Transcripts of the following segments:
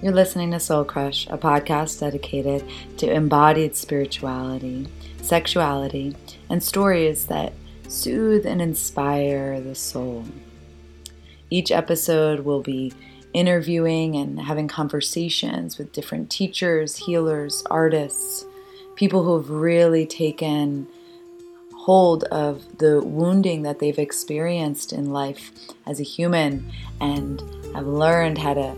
You're listening to Soul Crush, a podcast dedicated to embodied spirituality, sexuality, and stories that soothe and inspire the soul. Each episode will be interviewing and having conversations with different teachers, healers, artists, people who have really taken hold of the wounding that they've experienced in life as a human and have learned how to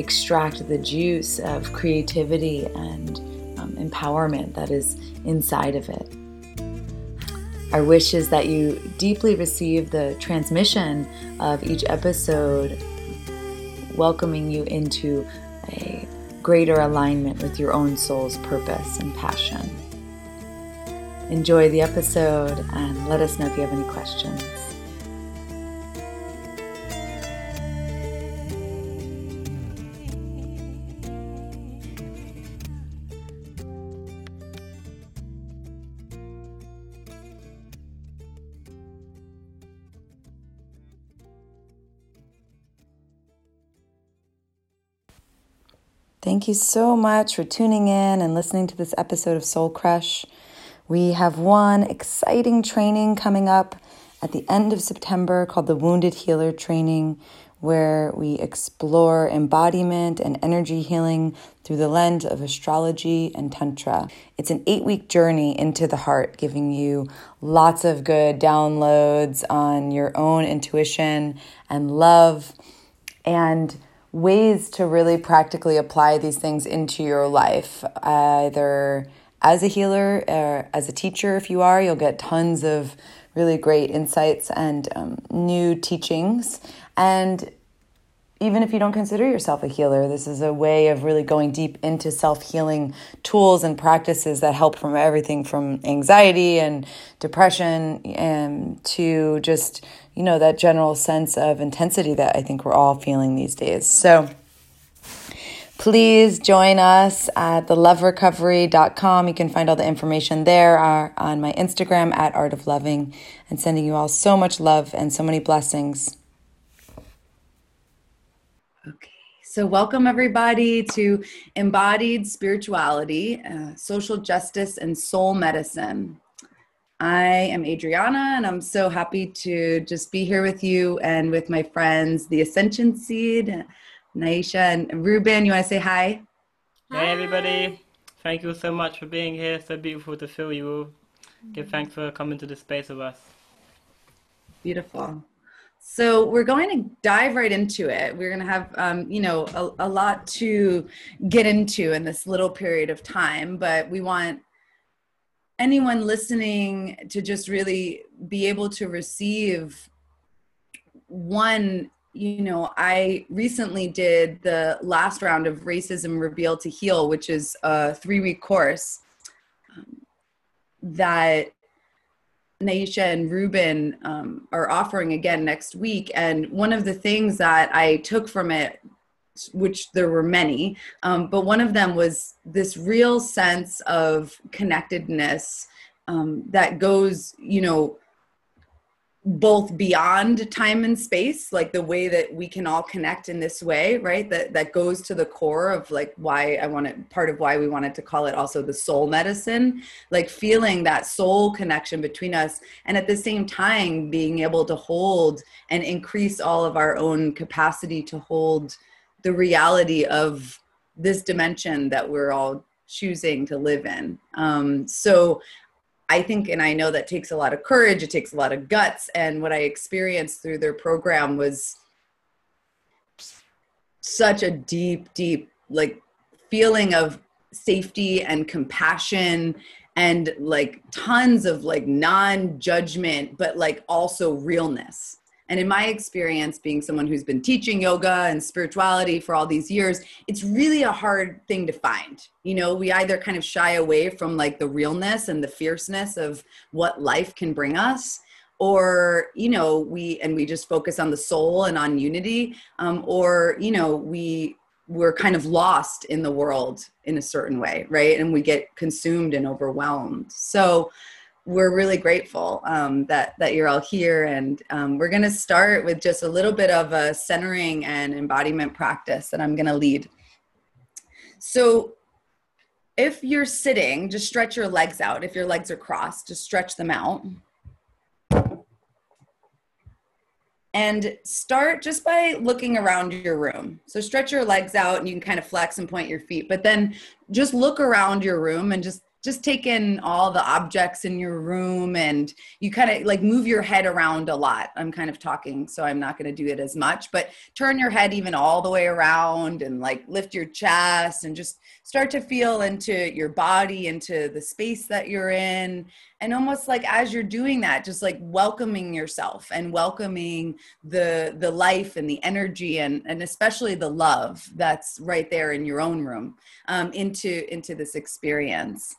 extract the juice of creativity and um, empowerment that is inside of it. Our wish is that you deeply receive the transmission of each episode, welcoming you into a greater alignment with your own soul's purpose and passion. Enjoy the episode and let us know if you have any questions. Thank you so much for tuning in and listening to this episode of Soul Crush. We have one exciting training coming up at the end of September called the Wounded Healer Training, where we explore embodiment and energy healing through the lens of astrology and Tantra. It's an eight week journey into the heart, giving you lots of good downloads on your own intuition and love. And ways to really practically apply these things into your life, either as a healer or as a teacher, if you are, you'll get tons of really great insights and um, new teachings. And even if you don't consider yourself a healer, this is a way of really going deep into self healing tools and practices that help from everything from anxiety and depression and to just, you know, that general sense of intensity that I think we're all feeling these days. So, please join us at theloverecovery.com. You can find all the information there uh, on my Instagram at Art of Loving and sending you all so much love and so many blessings. Okay, so welcome everybody to Embodied Spirituality, uh, Social Justice, and Soul Medicine. I am Adriana, and I'm so happy to just be here with you and with my friends, the Ascension Seed, Naisha, and Ruben. You want to say hi? Hey, everybody. Thank you so much for being here. So beautiful to feel you all. Give thanks for coming to the space with us. Beautiful. So we're going to dive right into it. We're going to have, um, you know, a, a lot to get into in this little period of time, but we want anyone listening to just really be able to receive one you know i recently did the last round of racism reveal to heal which is a three week course um, that Naisha and Ruben um, are offering again next week. And one of the things that I took from it, which there were many, um, but one of them was this real sense of connectedness um, that goes, you know, both beyond time and space like the way that we can all connect in this way right? That that goes to the core of like why i wanted part of why we wanted to call it also the soul medicine like feeling that soul connection between us and at the same time being able to hold and increase all of our own capacity to hold the reality of this dimension that we're all choosing to live in. Um, so I think, and I know that takes a lot of courage, it takes a lot of guts. And what I experienced through their program was such a deep, deep, like feeling of safety and compassion and like tons of like non judgment, but like also realness. And in my experience, being someone who's been teaching yoga and spirituality for all these years, it's really a hard thing to find. You know, we either kind of shy away from like the realness and the fierceness of what life can bring us or you know we and we just focus on the soul and on unity um, or you know we we're kind of lost in the world in a certain way right and we get consumed and overwhelmed so we're really grateful um, that that you're all here, and um, we're going to start with just a little bit of a centering and embodiment practice that I'm going to lead. So, if you're sitting, just stretch your legs out. If your legs are crossed, just stretch them out. And start just by looking around your room. So stretch your legs out and you can kind of flex and point your feet, but then just look around your room and just just take in all the objects in your room and you kind of like move your head around a lot. I'm kind of talking, so I'm not going to do it as much, but turn your head even all the way around and like lift your chest and just start to feel into your body, into the space that you're in. And almost like as you're doing that, just like welcoming yourself and welcoming the the life and the energy and and especially the love that's right there in your own room um, into into this experience.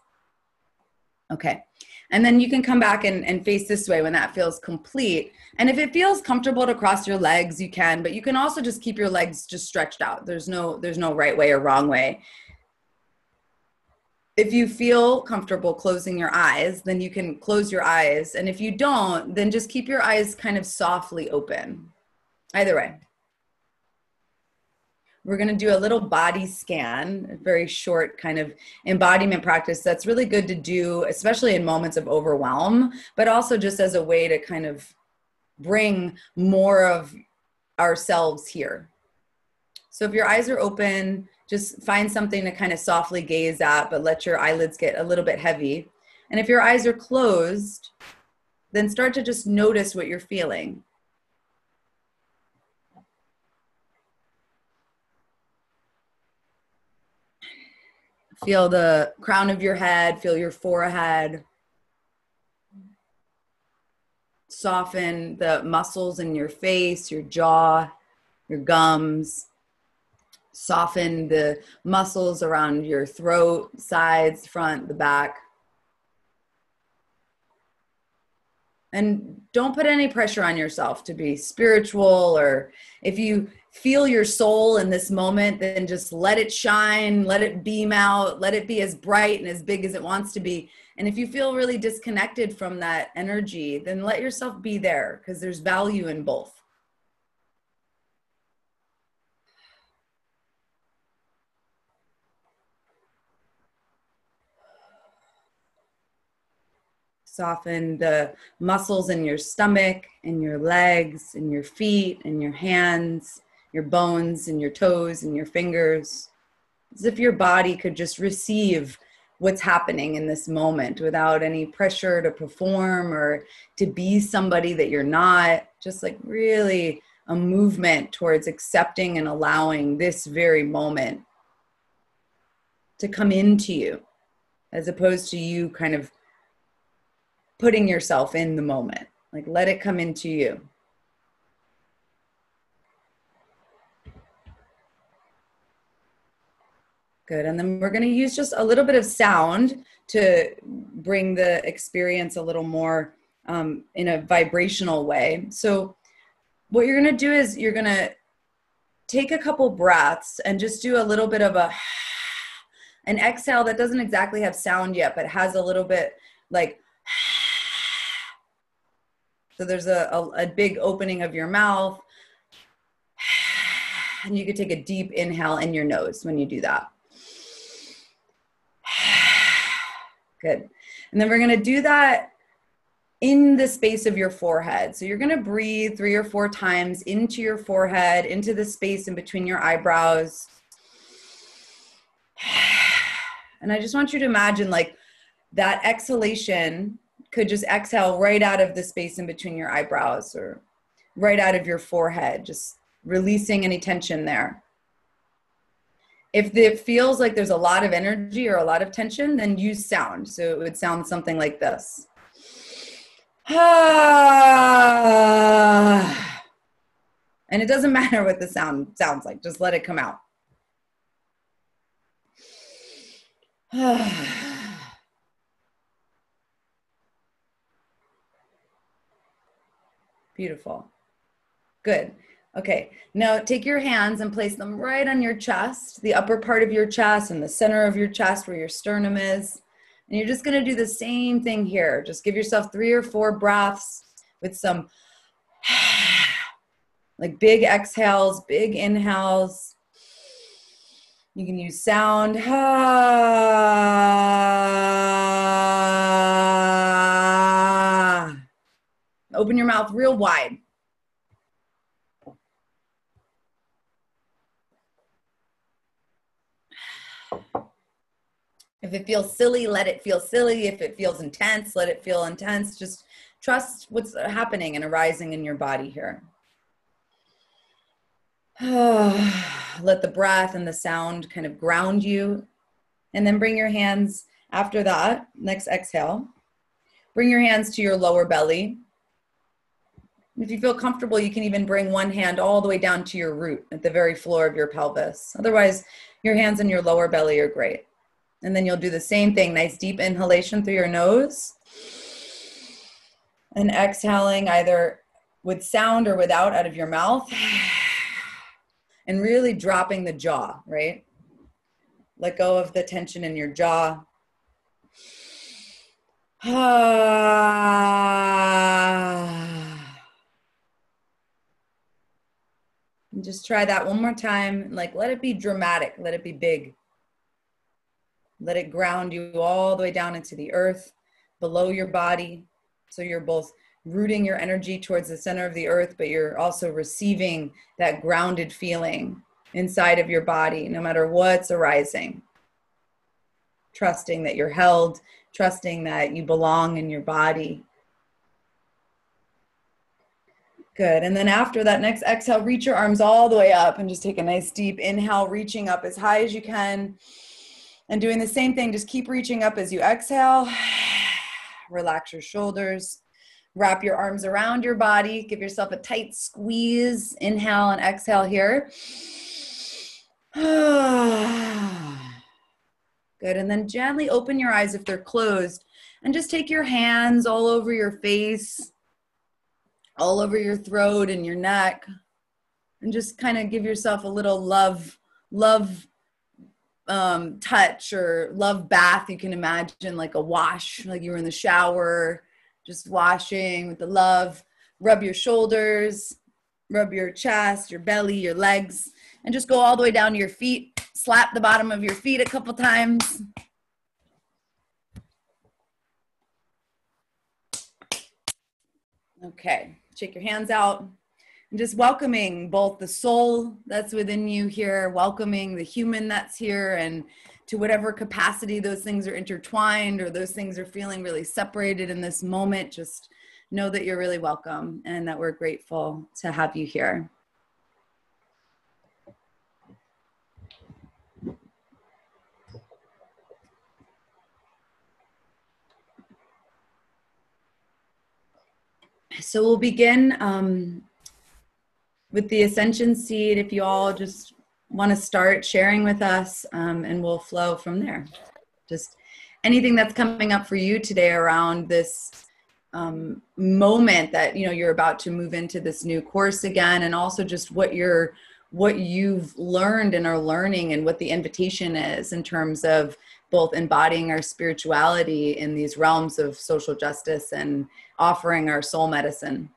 Okay. And then you can come back and, and face this way when that feels complete. And if it feels comfortable to cross your legs, you can, but you can also just keep your legs just stretched out. There's no there's no right way or wrong way. If you feel comfortable closing your eyes, then you can close your eyes. And if you don't, then just keep your eyes kind of softly open. Either way. We're going to do a little body scan, a very short kind of embodiment practice that's really good to do, especially in moments of overwhelm, but also just as a way to kind of bring more of ourselves here. So if your eyes are open, just find something to kind of softly gaze at, but let your eyelids get a little bit heavy. And if your eyes are closed, then start to just notice what you're feeling. Feel the crown of your head, feel your forehead. Soften the muscles in your face, your jaw, your gums. Soften the muscles around your throat, sides, front, the back. And don't put any pressure on yourself to be spiritual or if you feel your soul in this moment, then just let it shine, let it beam out, let it be as bright and as big as it wants to be. And if you feel really disconnected from that energy, then let yourself be there because there's value in both. Soften the muscles in your stomach, in your legs, in your feet, in your hands your bones and your toes and your fingers, as if your body could just receive what's happening in this moment without any pressure to perform or to be somebody that you're not. Just like really a movement towards accepting and allowing this very moment to come into you, as opposed to you kind of putting yourself in the moment. Like let it come into you. Good. And then we're going to use just a little bit of sound to bring the experience a little more um, in a vibrational way. So, what you're going to do is you're going to take a couple breaths and just do a little bit of a an exhale that doesn't exactly have sound yet, but has a little bit like so there's a, a, a big opening of your mouth and you could take a deep inhale in your nose when you do that Good. And then we're going to do that in the space of your forehead. So you're going to breathe three or four times into your forehead, into the space in between your eyebrows. And I just want you to imagine like that exhalation could just exhale right out of the space in between your eyebrows or right out of your forehead, just releasing any tension there if it feels like there's a lot of energy or a lot of tension, then use sound. So it would sound something like this. And it doesn't matter what the sound sounds like, just let it come out. Beautiful. Good. Okay, now take your hands and place them right on your chest, the upper part of your chest and the center of your chest where your sternum is. And you're just to do the same thing here. Just give yourself three or four breaths with some like big exhales, big inhales. You can use sound. Open your mouth real wide. If it feels silly, let it feel silly. If it feels intense, let it feel intense. Just trust what's happening and arising in your body here. let the breath and the sound kind of ground you. And then bring your hands after that, next exhale. Bring your hands to your lower belly. If you feel comfortable, you can even bring one hand all the way down to your root at the very floor of your pelvis. Otherwise, your hands and your lower belly are great. And then you'll do the same thing. Nice deep inhalation through your nose. And exhaling either with sound or without out of your mouth. And really dropping the jaw, right? Let go of the tension in your jaw. And just try that one more time. Like, let it be dramatic, let it be big. Let it ground you all the way down into the earth, below your body. So you're both rooting your energy towards the center of the earth, but you're also receiving that grounded feeling inside of your body, no matter what's arising. Trusting that you're held, trusting that you belong in your body. Good. And then after that next exhale, reach your arms all the way up and just take a nice deep inhale, reaching up as high as you can. And doing the same thing, just keep reaching up as you exhale. Relax your shoulders. Wrap your arms around your body. Give yourself a tight squeeze. Inhale and exhale here. Good. And then gently open your eyes if they're closed. And just take your hands all over your face, all over your throat and your neck. And just kind of give yourself a little love, love um, touch or love bath. You can imagine like a wash, like you were in the shower, just washing with the love. Rub your shoulders, rub your chest, your belly, your legs, and just go all the way down to your feet. Slap the bottom of your feet a couple times. Okay, shake your hands out and just welcoming both the soul that's within you here, welcoming the human that's here, and to whatever capacity those things are intertwined or those things are feeling really separated in this moment, just know that you're really welcome and that we're grateful to have you here. So we'll begin um, with the ascension seed, if you all just want to start sharing with us, um, and we'll flow from there. Just anything that's coming up for you today around this um, moment that you know you're about to move into this new course again, and also just what you're what you've learned and are learning, and what the invitation is in terms of both embodying our spirituality in these realms of social justice and offering our soul medicine.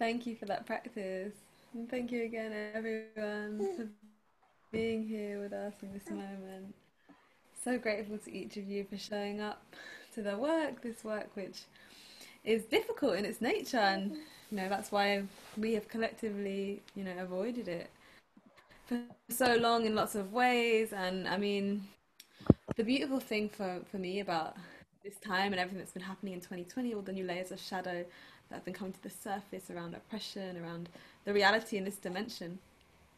Thank you for that practice. And thank you again, everyone, for being here with us in this moment. So grateful to each of you for showing up to the work, this work which is difficult in its nature, and you know that's why we have collectively, you know, avoided it for so long in lots of ways. And I mean, the beautiful thing for for me about this time and everything that's been happening in 2020, all the new layers of shadow that have been coming to the surface around oppression, around the reality in this dimension,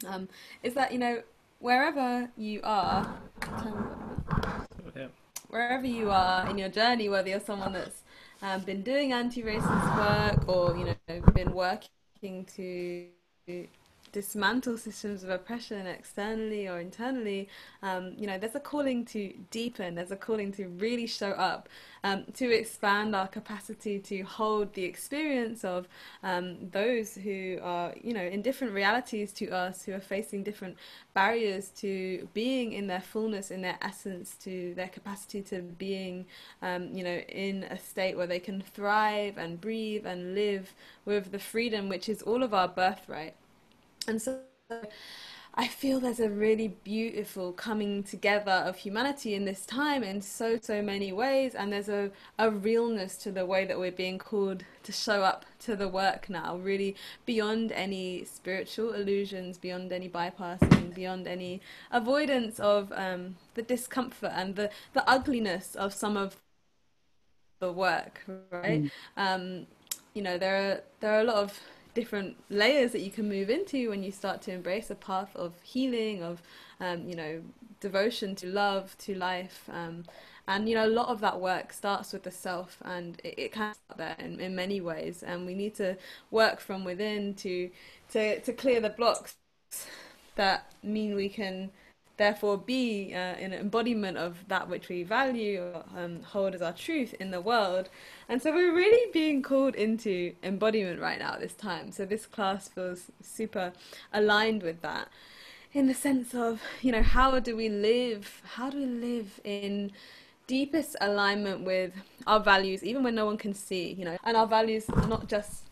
um, is that, you know, wherever you are, wherever you are in your journey, whether you're someone that's um, been doing anti-racist work or, you know, been working to dismantle systems of oppression externally or internally, um, you know, there's a calling to deepen, there's a calling to really show up, um, to expand our capacity to hold the experience of um, those who are, you know, in different realities to us, who are facing different barriers to being in their fullness, in their essence, to their capacity to being, um, you know, in a state where they can thrive and breathe and live with the freedom which is all of our birthright. And so I feel there's a really beautiful coming together of humanity in this time in so, so many ways. And there's a, a realness to the way that we're being called to show up to the work now, really beyond any spiritual illusions, beyond any bypassing, beyond any avoidance of um, the discomfort and the, the ugliness of some of the work, right? Mm. Um, you know, there are, there are a lot of different layers that you can move into when you start to embrace a path of healing, of um, you know devotion to love, to life. Um, and you know, a lot of that work starts with the self, and it, it can start there in, in many ways. And we need to work from within to to to clear the blocks that mean we can therefore be uh, an embodiment of that which we value um, hold as our truth in the world. And so we're really being called into embodiment right now this time. So this class feels super aligned with that in the sense of, you know, how do we live? How do we live in deepest alignment with our values, even when no one can see, you know, and our values not just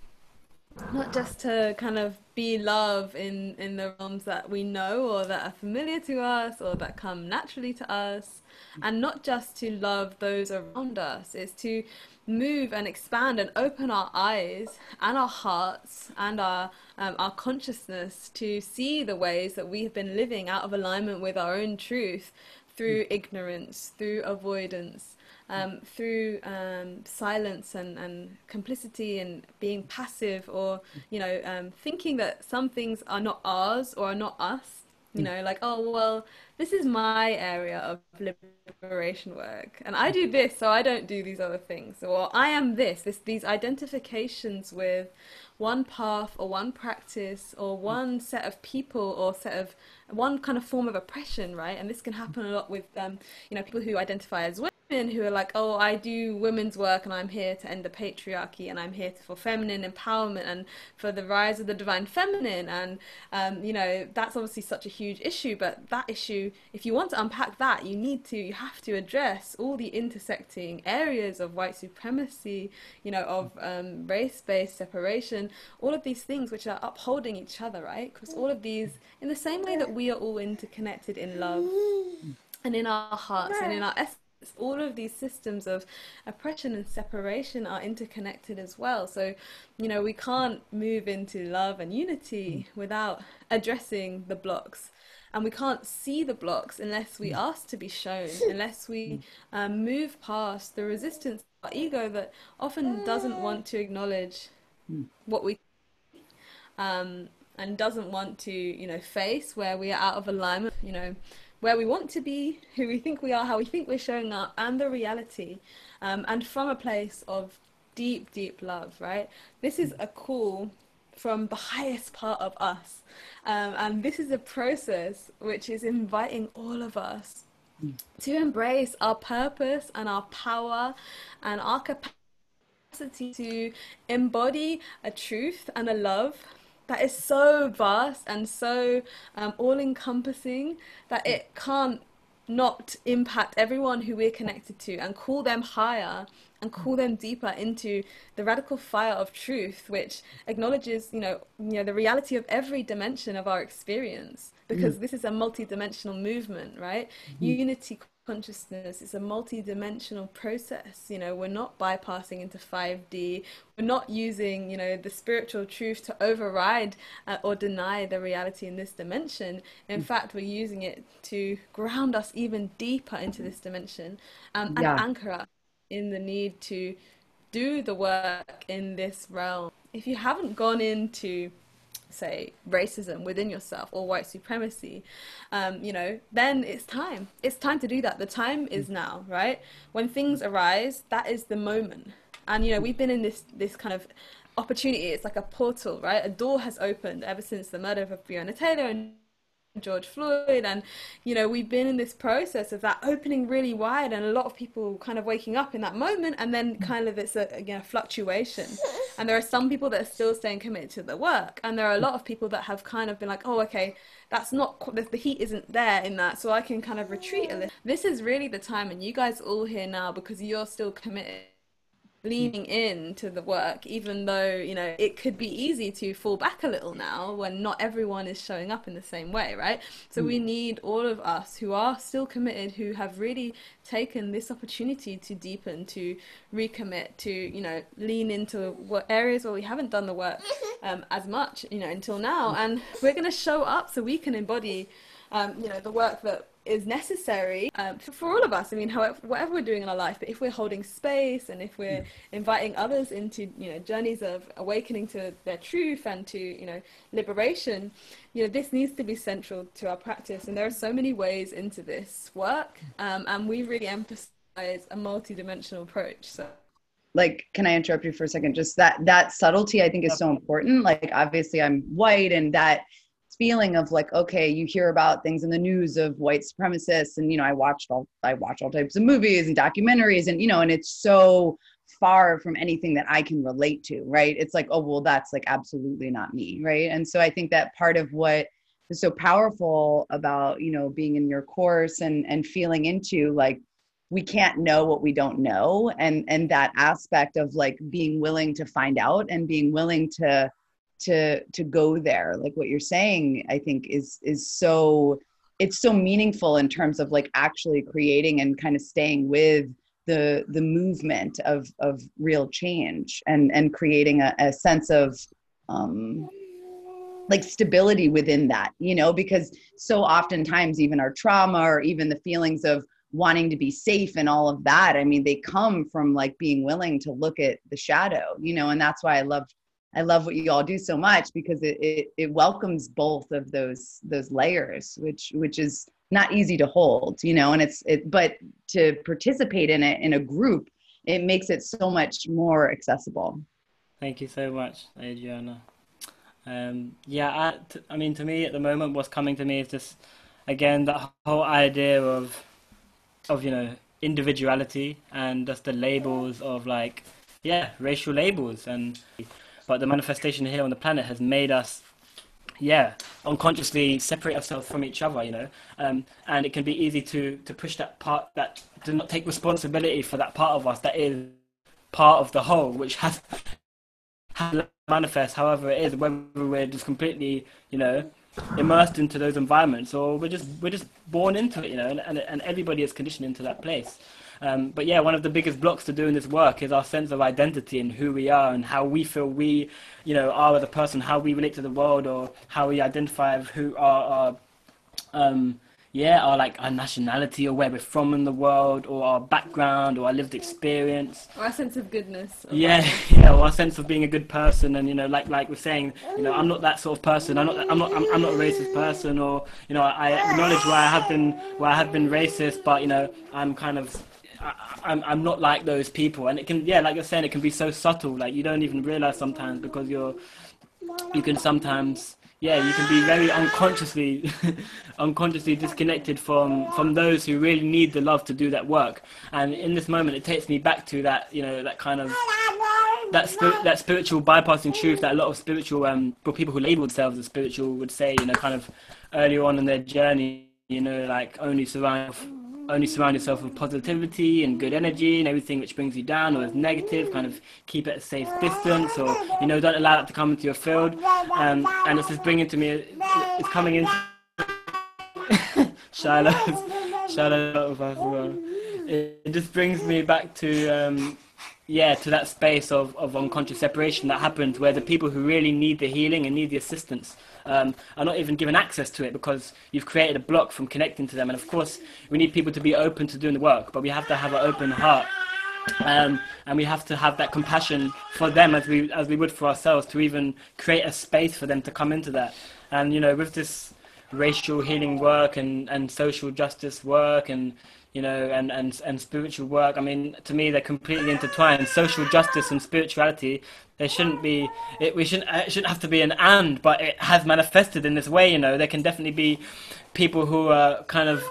not just to kind of be love in in the realms that we know or that are familiar to us or that come naturally to us and not just to love those around us is to move and expand and open our eyes and our hearts and our um, our consciousness to see the ways that we have been living out of alignment with our own truth through ignorance through avoidance um, through um, silence and, and complicity and being passive or you know um, thinking that some things are not ours or are not us you know like oh well this is my area of liberation work and i do this so i don't do these other things. Or i am this, this these identifications with one path or one practice or one set of people or set of one kind of form of oppression right? And this can happen a lot with um, you know people who identify as women who are like, oh, I do women's work and I'm here to end the patriarchy and I'm here for feminine empowerment and for the rise of the divine feminine. And, um, you know, that's obviously such a huge issue. But that issue, if you want to unpack that, you need to, you have to address all the intersecting areas of white supremacy, you know, of um, race based separation, all of these things which are upholding each other, right? Because all of these, in the same way that we are all interconnected in love and in our hearts and in our essence all of these systems of oppression and separation are interconnected as well. So, you know, we can't move into love and unity mm. without addressing the blocks. And we can't see the blocks unless we mm. ask to be shown, unless we mm. um, move past the resistance of our ego that often doesn't want to acknowledge what we um, and doesn't want to, you know, face where we are out of alignment, you know, where we want to be, who we think we are, how we think we're showing up, and the reality, um, and from a place of deep, deep love, right? This is a call from the highest part of us. Um, and this is a process which is inviting all of us to embrace our purpose and our power and our capacity to embody a truth and a love that is so vast and so um, all encompassing that it can't not impact everyone who we're connected to and call them higher and call them deeper into the radical fire of truth which acknowledges you know you know the reality of every dimension of our experience because mm. this is a multi-dimensional movement right mm. unity consciousness is a multi-dimensional process you know we're not bypassing into 5d we're not using you know the spiritual truth to override uh, or deny the reality in this dimension in mm. fact we're using it to ground us even deeper into this dimension um, and yeah. anchor us in the need to do the work in this realm if you haven't gone into say racism within yourself or white supremacy um, you know then it's time it's time to do that the time is mm. now right when things arise that is the moment and you know we've been in this this kind of opportunity. It's like a portal, right? A door has opened ever since the murder of Breonna Taylor and George Floyd, and you know we've been in this process of that opening really wide, and a lot of people kind of waking up in that moment, and then kind of it's a again fluctuation, and there are some people that are still staying committed to the work, and there are a lot of people that have kind of been like, oh, okay, that's not the heat isn't there in that, so I can kind of retreat a little. This is really the time, and you guys all here now because you're still committed leaning in to the work even though you know it could be easy to fall back a little now when not everyone is showing up in the same way right? So mm. we need all of us who are still committed who have really taken this opportunity to deepen to recommit to you know lean into what areas where we haven't done the work um, as much you know until now. And we're going to show up so we can embody um, you know the work that is necessary um, for, for, all of us. I mean, however, whatever we're doing in our life, but if we're holding space and if we're inviting others into, you know, journeys of awakening to their truth and to, you know, liberation, you know, this needs to be central to our practice. And there are so many ways into this work, um, and we really emphasize a multi-dimensional approach. So like can i interrupt you for a second just that that subtlety i think is so important like obviously i'm white and that feeling of like okay you hear about things in the news of white supremacists and you know i watched all i watch all types of movies and documentaries and you know and it's so far from anything that i can relate to right? It's like oh well that's like absolutely not me right? And so i think that part of what is so powerful about you know being in your course and and feeling into like we can't know what we don't know. And and that aspect of like being willing to find out and being willing to to to go there. Like what you're saying i think is is so it's so meaningful in terms of like actually creating and kind of staying with the the movement of of real change and and creating a, a sense of um like stability within that you know because so oftentimes even our trauma or even the feelings of wanting to be safe and all of that i mean they come from like being willing to look at the shadow you know and that's why i love I love what you all do so much because it, it, it welcomes both of those those layers, which which is not easy to hold, you know, and it's it but to participate in it in a group, it makes it so much more accessible. Thank you so much, Adriana. Um, yeah, I, t- I mean, to me at the moment, what's coming to me is just again that whole idea of of you know individuality and just the labels of like yeah racial labels and but the manifestation here on the planet has made us yeah unconsciously separate ourselves from each other you know? Um, and it can be easy to to push that part that do not take responsibility for that part of us that is part of the whole which has, has manifest however it is whether we're just completely you know immersed into those environments or we're just we're just born into it you know? And, and, and everybody is conditioned into that place um, but yeah, one of the biggest blocks to doing this work is our sense of identity and who we are and how we feel we, you know, are as a person, how we relate to the world, or how we identify who are our, um, yeah, our like our nationality or where we're from in the world, or our background, or our lived experience, or our sense of goodness. Yeah, yeah, or our sense of being a good person, and you know, like like we're saying, you know, I'm not that sort of person. I'm not, I'm not, I'm, I'm not a racist person, or you know, I acknowledge where I have been, where I have been racist, but you know, I'm kind of I, I'm I'm not like those people, and it can yeah, like you're saying, it can be so subtle. Like you don't even realize sometimes because you're you can sometimes yeah you can be very unconsciously unconsciously disconnected from from those who really need the love to do that work and in this moment it takes me back to that you know that kind of that sp- that spiritual bypassing truth that a lot of spiritual um people who label themselves as spiritual would say you know kind of earlier on in their journey you know like only surround only surround yourself with positivity and good energy and everything which brings you down or is negative, kind of keep it at a safe distance or, you know, don't allow that to come into your field. Um, and it's just bringing to me, it's coming in. Shiloh's, Shiloh of us as well. It, it just brings me back to, um, yeah, to that space of, of unconscious separation that happens where the people who really need the healing and need the assistance um, are not even given access to it because you've created a block from connecting to them. And of course, we need people to be open to doing the work, but we have to have an open heart. Um, and we have to have that compassion for them as we as we would for ourselves to even create a space for them to come into that. And you know, with this racial healing work and, and social justice work and you know, and, and, and spiritual work. I mean, to me, they're completely intertwined. Social justice and spirituality, they shouldn't be, it, we shouldn't, it shouldn't have to be an and, but it has manifested in this way, you know. There can definitely be people who are kind of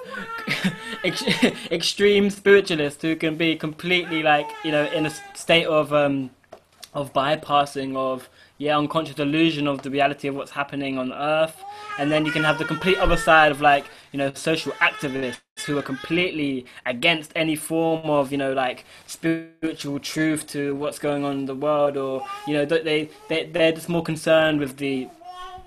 extreme spiritualists who can be completely like, you know, in a state of, um, of bypassing of yeah unconscious illusion of the reality of what's happening on earth. And then you can have the complete other side of like you know social activists who are completely against any form of you know like spiritual truth to what's going on in the world or you know they they they're just more concerned with the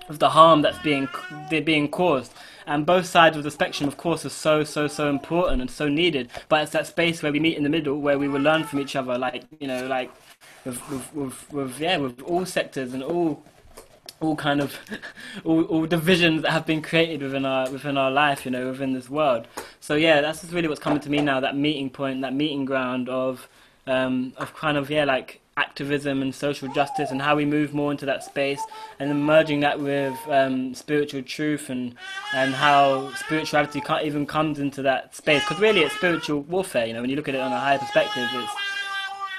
with the harm that's being they're being caused. And both sides of the spectrum of course are so so so important and so needed. But it's that space where we meet in the middle where we will learn from each other like you know like with, with, with, with yeah with all sectors and all all kind of all, all divisions that have been created within our within our life you know within this world. So yeah that's just really what's coming to me now that meeting point that meeting ground of um, of kind of yeah like activism and social justice and how we move more into that space and then merging that with um, spiritual truth and and how spirituality can't even comes into that space. Because really it's spiritual warfare you know when you look at it on a higher perspective it's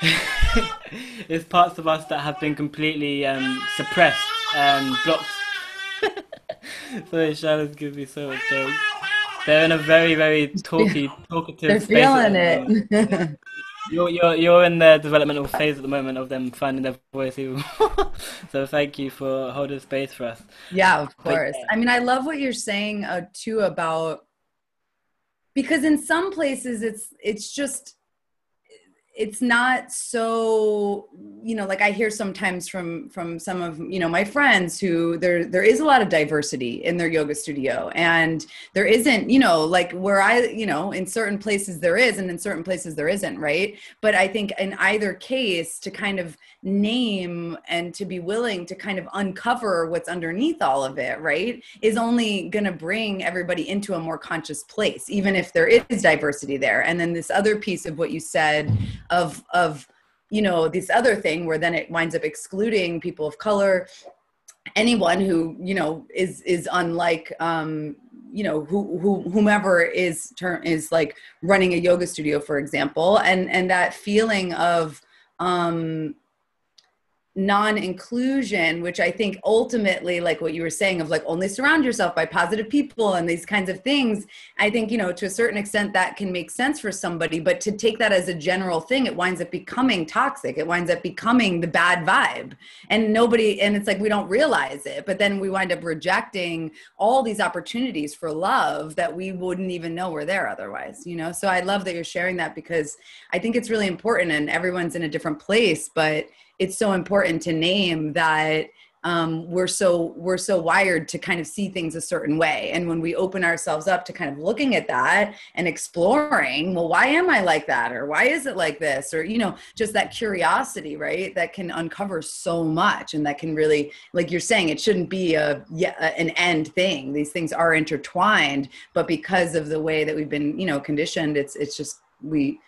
it's parts of us that have been completely um, suppressed and blocked. so shadows give me so much joy. They're in a very, very talky, talkative They're space. feeling it. you're, you're, you're in the developmental phase at the moment of them finding their voice. so thank you for holding space for us. Yeah, of course. I mean, I love what you're saying uh, too about because in some places it's it's just it's not so you know like i hear sometimes from from some of you know my friends who there there is a lot of diversity in their yoga studio. And there isn't you know like where i you know in certain places there is and in certain places there isn't right? But i think in either case to kind of name and to be willing to kind of uncover what's underneath all of it right is only going to bring everybody into a more conscious place even if there is diversity there. And then this other piece of what you said of of you know this other thing where then it winds up excluding people of color anyone who you know is is unlike um you know who, who whomever is term is like running a yoga studio for example. And and that feeling of um non-inclusion which i think ultimately like what you were saying of like only surround yourself by positive people and these kinds of things i think you know to a certain extent that can make sense for somebody but to take that as a general thing it winds up becoming toxic. It winds up becoming the bad vibe. And nobody and it's like we don't realize it but then we wind up rejecting all these opportunities for love that we wouldn't even know were there otherwise you know? So i love that you're sharing that because i think it's really important and everyone's in a different place but it's so important to name that um, we're so we're so wired to kind of see things a certain way. And when we open ourselves up to kind of looking at that and exploring well why am i like that? Or why is it like this? Or you know just that curiosity right? That can uncover so much and that can really like you're saying it shouldn't be a yeah an end thing. These things are intertwined but because of the way that we've been you know conditioned it's it's just we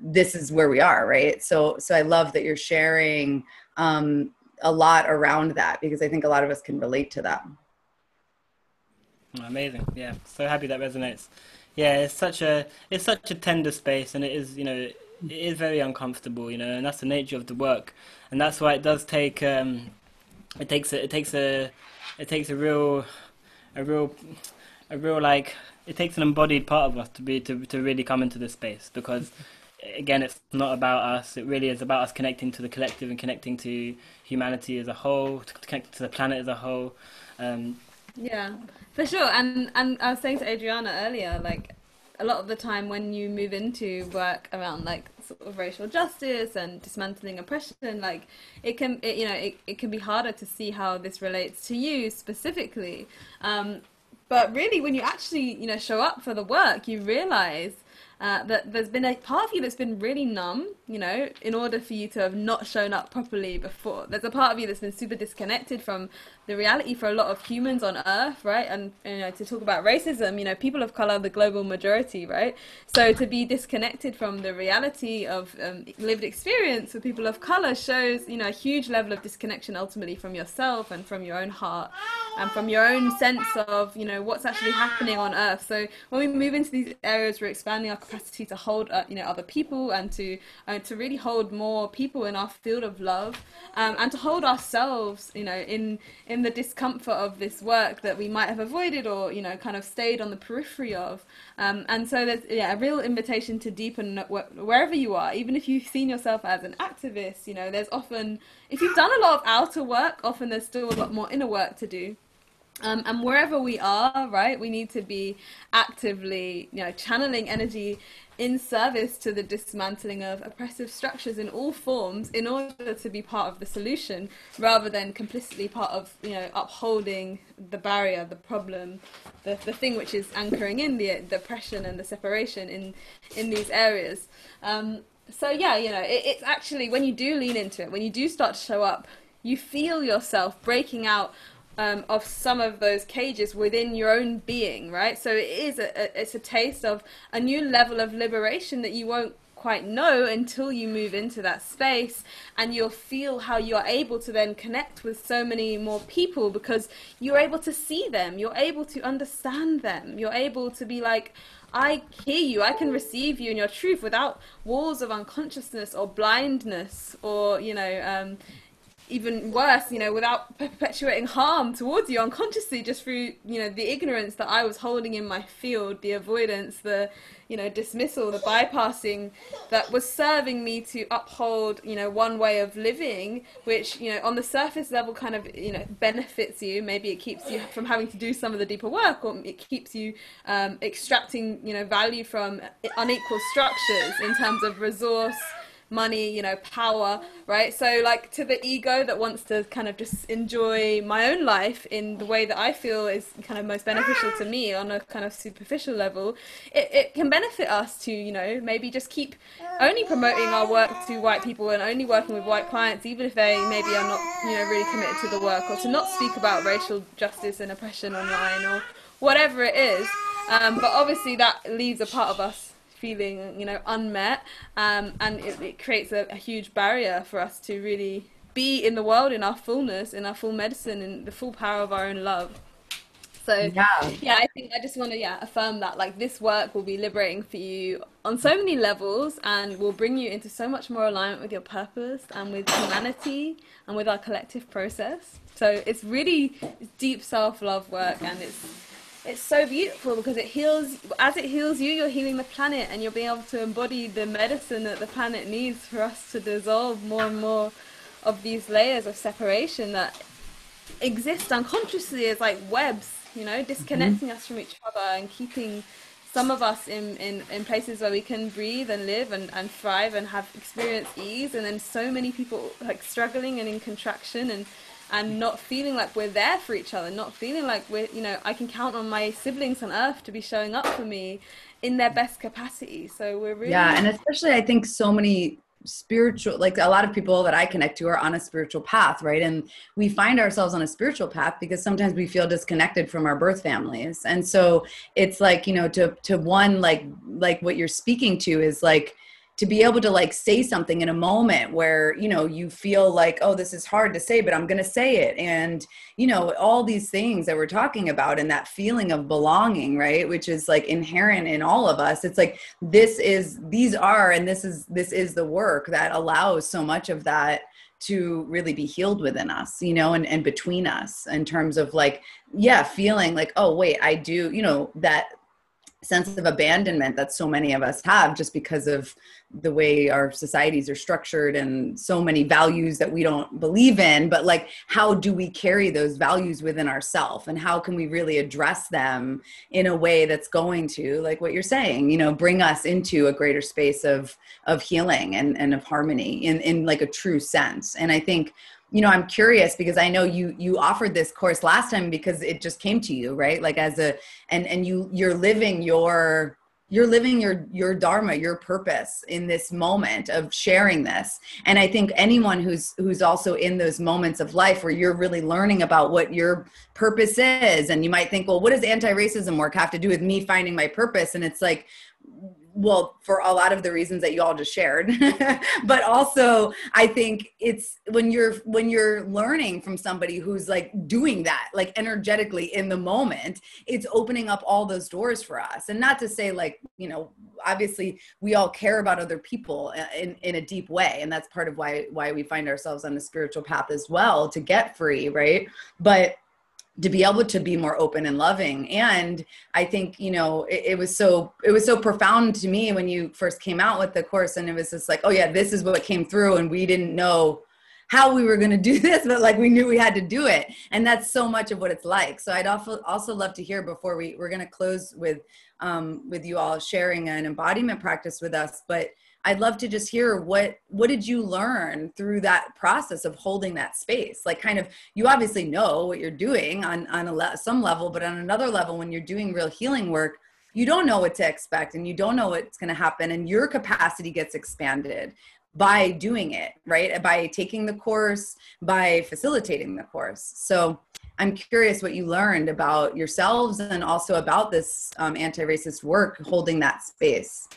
this is where we are right? So so i love that you're sharing um a lot around that because i think a lot of us can relate to that. Amazing. Yeah so happy that resonates. Yeah it's such a it's such a tender space and it is you know it is very uncomfortable you know and that's the nature of the work. And that's why it does take um it takes a it takes a it takes a real a real a real like it takes an embodied part of us to be to to really come into this space because again, it's not about us. It really is about us connecting to the collective and connecting to humanity as a whole, to connecting to the planet as a whole. Um, yeah, for sure. And and I was saying to Adriana earlier, like a lot of the time when you move into work around like sort of racial justice and dismantling oppression, like it can, it, you know, it, it can be harder to see how this relates to you specifically. Um, but really, when you actually, you know, show up for the work, you realize uh, that there's been a part of you that's been really numb, you know, in order for you to have not shown up properly before. There's a part of you that's been super disconnected from the reality for a lot of humans on Earth, right? And you know, to talk about racism, you know, people of color, the global majority, right? So to be disconnected from the reality of um, lived experience for people of color shows, you know, a huge level of disconnection ultimately from yourself and from your own heart and from your own sense of, you know, what's actually happening on Earth. So when we move into these areas, we're expanding our capacity to hold uh, you know other people and to uh, to really hold more people in our field of love um, and to hold ourselves you know in in the discomfort of this work that we might have avoided or you know kind of stayed on the periphery of. Um, and so there's yeah a real invitation to deepen wherever you are. Even if you've seen yourself as an activist you know there's often if you've done a lot of outer work often there's still a lot more inner work to do um, and wherever we are, right, we need to be actively, you know, channeling energy in service to the dismantling of oppressive structures in all forms in order to be part of the solution rather than complicitly part of, you know, upholding the barrier, the problem, the, the thing which is anchoring in the, the oppression and the separation in, in these areas. Um, so, yeah, you know, it, it's actually when you do lean into it, when you do start to show up, you feel yourself breaking out um, of some of those cages within your own being, right? So it is a, a, it's a taste of a new level of liberation that you won't quite know until you move into that space and you'll feel how you're able to then connect with so many more people because you're able to see them you're able to understand them you're able to be like I hear you. I can receive you in your truth without walls of unconsciousness or blindness or, you know, um, even worse, you know, without perpetuating harm towards you unconsciously, just through you know the ignorance that I was holding in my field, the avoidance, the you know dismissal, the bypassing that was serving me to uphold you know one way of living, which you know on the surface level kind of you know benefits you. Maybe it keeps you from having to do some of the deeper work, or it keeps you um, extracting you know value from unequal structures in terms of resource money, you know, power, right? So, like, to the ego that wants to kind of just enjoy my own life in the way that I feel is kind of most beneficial to me on a kind of superficial level, it, it can benefit us to, you know, maybe just keep only promoting our work to white people and only working with white clients, even if they maybe are not, you know, really committed to the work, or to not speak about racial justice and oppression online or whatever it is. Um, but obviously, that leaves a part of us feeling, you know, unmet, um, and it, it creates a, a, huge barrier for us to really be in the world in our fullness, in our full medicine, in the full power of our own love. So yeah, yeah I think I just want to yeah affirm that like this work will be liberating for you on so many levels and will bring you into so much more alignment with your purpose and with humanity and with our collective process. So it's really deep self love work and it's it's so beautiful because it heals as it heals you you're healing the planet and you're being able to embody the medicine that the planet needs for us to dissolve more and more of these layers of separation that exist unconsciously as like webs you know disconnecting mm-hmm. us from each other and keeping some of us in, in, in places where we can breathe and live and, and thrive and have experience ease and then so many people like struggling and in contraction and and not feeling like we're there for each other, not feeling like we're, you know, I can count on my siblings on earth to be showing up for me in their best capacity. So we're really. Yeah. And especially, I think so many spiritual like a lot of people that i connect to are on a spiritual path right and we find ourselves on a spiritual path because sometimes we feel disconnected from our birth families and so it's like you know to to one like like what you're speaking to is like to be able to like say something in a moment where you know you feel like oh this is hard to say but i'm going to say it. And you know all these things that we're talking about and that feeling of belonging right which is like inherent in all of us it's like this is these are and this is this is the work that allows so much of that to really be healed within us you know and, and between us in terms of like yeah feeling like oh wait i do you know that sense of abandonment that so many of us have just because of the way our societies are structured and so many values that we don't believe in but like how do we carry those values within ourselves and how can we really address them in a way that's going to like what you're saying you know bring us into a greater space of of healing and and of harmony in in like a true sense? And i think you know i'm curious because i know you you offered this course last time because it just came to you right? Like as a and and you you're living your you're living your your dharma your purpose in this moment of sharing this. And i think anyone who's who's also in those moments of life where you're really learning about what your purpose is and you might think well what does anti-racism work have to do with me finding my purpose? And it's like well for a lot of the reasons that you all just shared. But also i think it's when you're when you're learning from somebody who's like doing that like energetically in the moment it's opening up all those doors for us. And not to say like you know obviously we all care about other people uh, in in a deep way. And that's part of why why we find ourselves on the spiritual path as well to get free right? But to be able to be more open and loving. And i think you know it, it, was so it was so profound to me when you first came out with the course. And it was just like oh yeah this is what came through and we didn't know how we were going to do this but like we knew we had to do it. And that's so much of what it's like. So i'd also also love to hear before we we're going to close with um, with you all sharing an embodiment practice with us. But I'd love to just hear what what did you learn through that process of holding that space? Like kind of you obviously know what you're doing on on a le- some level, but on another level when you're doing real healing work, you don't know what to expect and you don't know what's going to happen and your capacity gets expanded by doing it, right? By taking the course, by facilitating the course. So I'm curious what you learned about yourselves and also about this um, anti-racist work holding that space.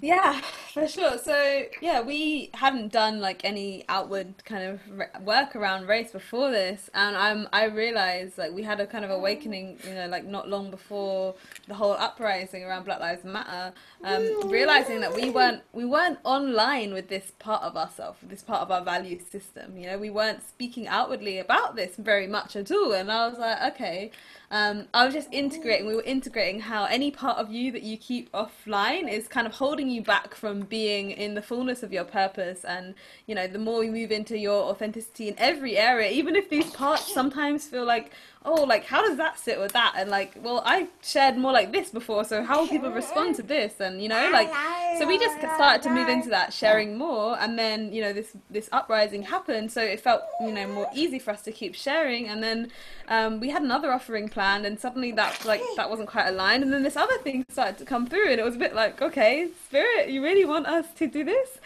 Yeah, for sure. So, yeah, we hadn't done like any outward kind of work around race before this, and I'm I realized like we had a kind of awakening, you know, like not long before the whole uprising around Black Lives Matter, um, realizing that we weren't we weren't online with this part of ourselves, this part of our value system. You know, we weren't speaking outwardly about this very much at all, and I was like, okay, um, I was just integrating. We were integrating how any part of you that you keep offline is kind of holding you back from being in the fullness of your purpose. And you know, the more you move into your authenticity in every area, even if these parts sometimes feel like oh, like how does that sit with that? And like, well, I shared more like this before, so how will people respond to this? And you know, like, so we just started to move into that, sharing more, and then you know, this this uprising happened, so it felt you know more easy for us to keep sharing, and then um, we had another offering planned, and suddenly that like that wasn't quite aligned, and then this other thing started to come through, and it was a bit like, okay, spirit, you really want us to do this?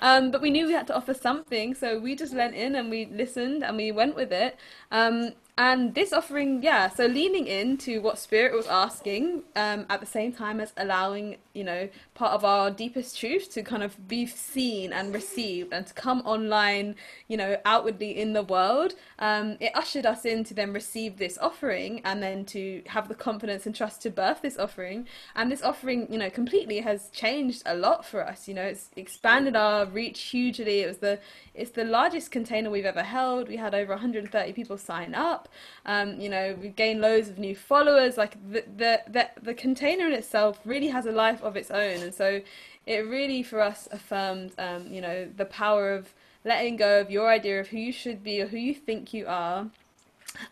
Um, but we knew we had to offer something, so we just went in and we listened and we went with it. Um, and this offering, yeah, so leaning into what Spirit was asking um, at the same time as allowing, you know, part of our deepest truth to kind of be seen and received and to come online, you know, outwardly in the world. Um, it ushered us in to then receive this offering and then to have the confidence and trust to birth this offering. And this offering, you know, completely has changed a lot for us. You know, it's expanded our reach hugely. It was the it's the largest container we've ever held. We had over 130 people sign up. Um, you know, we've gained loads of new followers. Like the, the, the, the container in itself really has a life of its own. And so it really, for us, affirmed, um, you know, the power of letting go of your idea of who you should be or who you think you are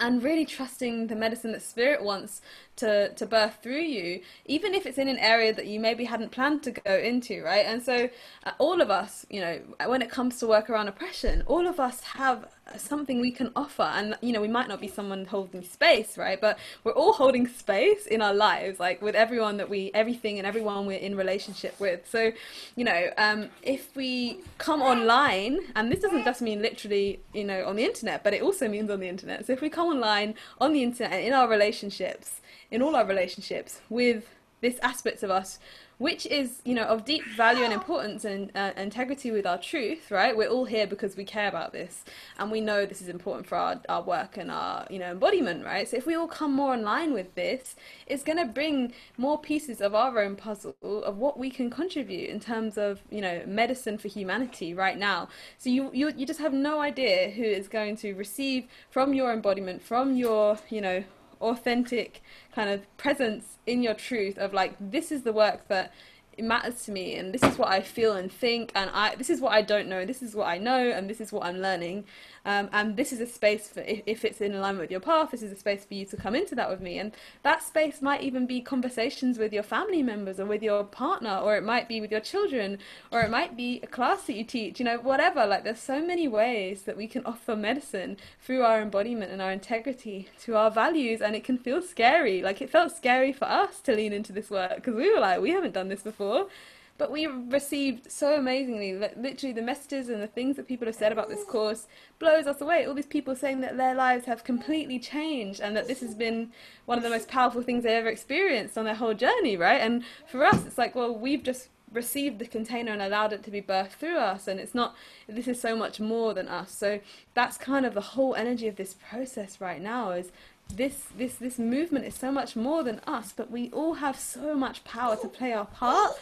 and really trusting the medicine that spirit wants to to birth through you even if it's in an area that you maybe hadn't planned to go into right? And so uh, all of us you know when it comes to work around oppression all of us have something we can offer. And you know we might not be someone holding space right? But we're all holding space in our lives like with everyone that we everything and everyone we're in relationship with. So you know um, if we come online and this doesn't just mean literally you know on the internet but it also means on the internet. So if we come online on the internet and in our relationships in all our relationships with this aspect of us which is you know of deep value and importance and uh, integrity with our truth right? We're all here because we care about this and we know this is important for our, our work and our you know embodiment right? So if we all come more in line with this it's going to bring more pieces of our own puzzle of what we can contribute in terms of you know medicine for humanity right now. So you you, you just have no idea who is going to receive from your embodiment from your you know authentic kind of presence in your truth of like this is the work that matters to me and this is what I feel and think and I this is what I don't know this is what I know and this is what I'm learning um, and this is a space for if, if it's in alignment with your path this is a space for you to come into that with me. And that space might even be conversations with your family members or with your partner or it might be with your children or it might be a class that you teach you know whatever. Like there's so many ways that we can offer medicine through our embodiment and our integrity to our values and it can feel scary. Like it felt scary for us to lean into this work because we were like we haven't done this before but we received so amazingly literally the messages and the things that people have said about this course blows us away. All these people saying that their lives have completely changed and that this has been one of the most powerful things they ever experienced on their whole journey right? And for us it's like well we've just received the container and allowed it to be birthed through us and it's not this is so much more than us. So that's kind of the whole energy of this process right now is this this this movement is so much more than us but we all have so much power to play our part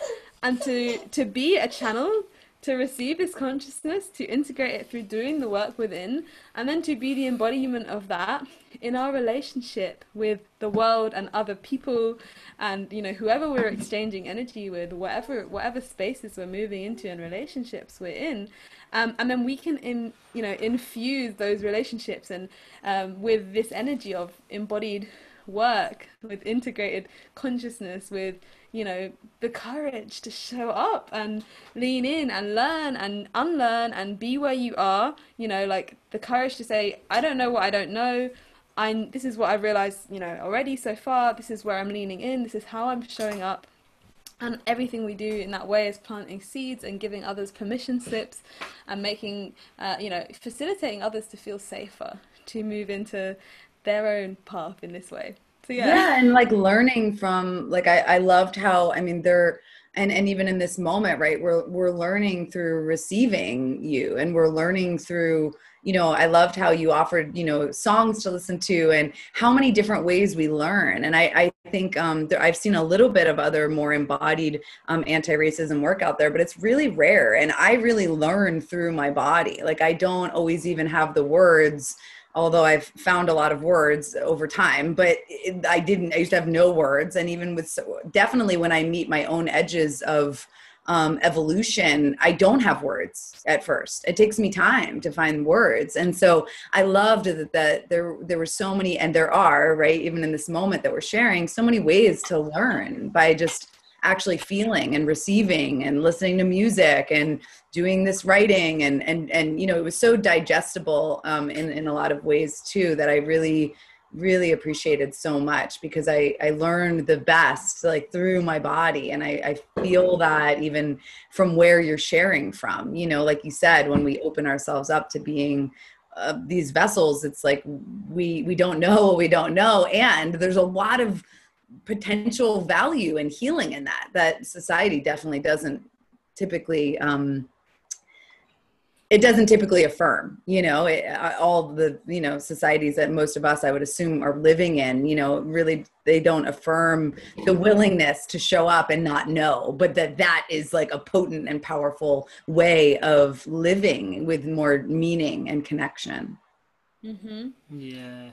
and to to be a channel to receive this consciousness to integrate it through doing the work within and then to be the embodiment of that in our relationship with the world and other people and you know whoever we're exchanging energy with whatever whatever spaces we're moving into and relationships we're in um, and then we can in you know infuse those relationships and um, with this energy of embodied work with integrated consciousness with you know the courage to show up and lean in and learn and unlearn and be where you are. You know like the courage to say i don't know what i don't know. I this is what i've realized you know already so far. This is where i'm leaning in. This is how i'm showing up. And everything we do in that way is planting seeds and giving others permission slips and making uh, you know facilitating others to feel safer to move into their own path in this way. So yeah. Yeah and like learning from like i i loved how i mean they're and and even in this moment right we're we're learning through receiving you and we're learning through you know i loved how you offered you know songs to listen to and how many different ways we learn. And i i think um there, i've seen a little bit of other more embodied um, anti-racism work out there but it's really rare and i really learn through my body. Like i don't always even have the words although I've found a lot of words over time, but it, I didn't, I used to have no words. And even with, so, definitely when I meet my own edges of um, evolution, I don't have words at first. It takes me time to find words. And so I loved that, that there, there were so many, and there are, right, even in this moment that we're sharing, so many ways to learn by just actually feeling and receiving and listening to music and doing this writing and and and you know it was so digestible um, in in a lot of ways too that I really really appreciated so much because I I learned the best like through my body. And I, I feel that even from where you're sharing from you know like you said when we open ourselves up to being uh, these vessels it's like we we don't know what we don't know. And there's a lot of potential value and healing in that that society definitely doesn't typically um, it doesn't typically affirm you know it, uh, all the you know societies that most of us i would assume are living in you know really they don't affirm the willingness to show up and not know but that that is like a potent and powerful way of living with more meaning and connection mm-hmm. yeah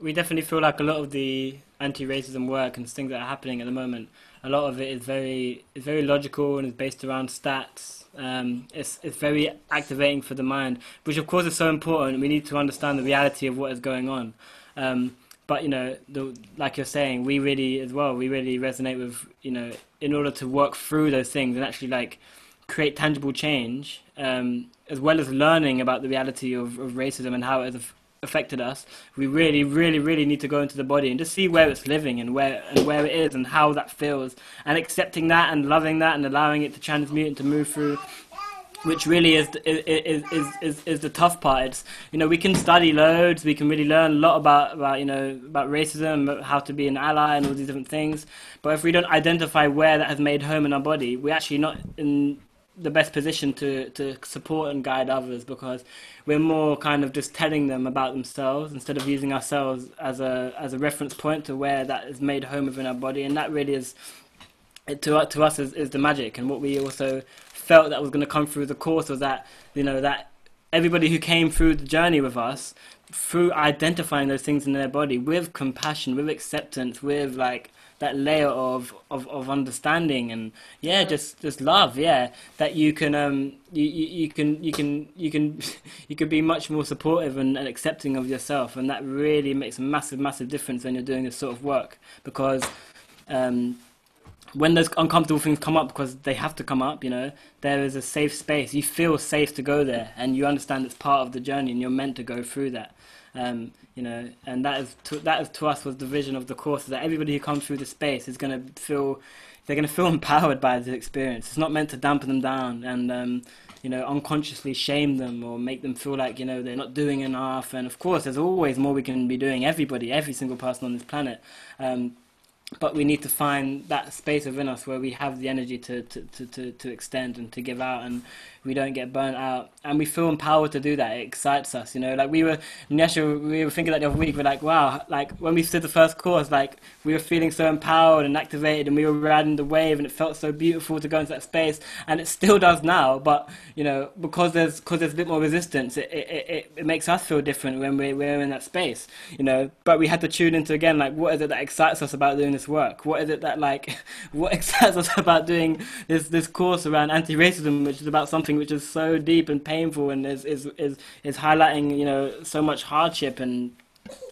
we definitely feel like a lot of the anti-racism work and things that are happening at the moment, a lot of it is very is very logical and is based around stats. Um, it's it's very activating for the mind, which of course is so important. We need to understand the reality of what is going on. Um, but you know, the, like you're saying, we really as well, we really resonate with you know, in order to work through those things and actually like create tangible change, um, as well as learning about the reality of, of racism and how it has affected us, we really, really, really need to go into the body and just see where it's living and where and where it is and how that feels, and accepting that and loving that and allowing it to transmute and to move through. Which really is, is is, is is the tough part. It's you know we can study loads, we can really learn a lot about about you know about racism, how to be an ally, and all these different things. But if we don't identify where that has made home in our body, we're actually not in the best position to, to support and guide others because we're more kind of just telling them about themselves instead of using ourselves as a as a reference point to where that is made home within our body. And that really is to to us is, is the magic. And what we also felt that was going to come through the course was that you know that everybody who came through the journey with us through identifying those things in their body with compassion with acceptance with like that layer of, of, of understanding and yeah just just love yeah that you can um you, you, you can you can you can you can be much more supportive and, and accepting of yourself. And that really makes a massive massive difference when you're doing this sort of work because um when those uncomfortable things come up because they have to come up you know there is a safe space. You feel safe to go there and you understand it's part of the journey and you're meant to go through that um, you know, and that is to, that is to us was the vision of the course that everybody who comes through the space is going to feel they're going to feel empowered by this experience. It's not meant to dampen them down and um, you know unconsciously shame them or make them feel like you know they're not doing enough. And of course, there's always more we can be doing. Everybody, every single person on this planet. Um, but we need to find that space within us where we have the energy to, to, to, to, to extend and to give out and we don't get burnt out. And we feel empowered to do that. It excites us you know? Like we were Nesha, we were thinking that the other week we're like wow like when we did the first course like we were feeling so empowered and activated and we were riding the wave and it felt so beautiful to go into that space. And it still does now but you know because there's because there's a bit more resistance it, it, it, it makes us feel different when we, we're in that space you know? But we had to tune into again like what is it that excites us about doing this work? What is it that like what excites us about doing this this course around anti-racism which is about something which is so deep and painful and is is is, is highlighting you know so much hardship and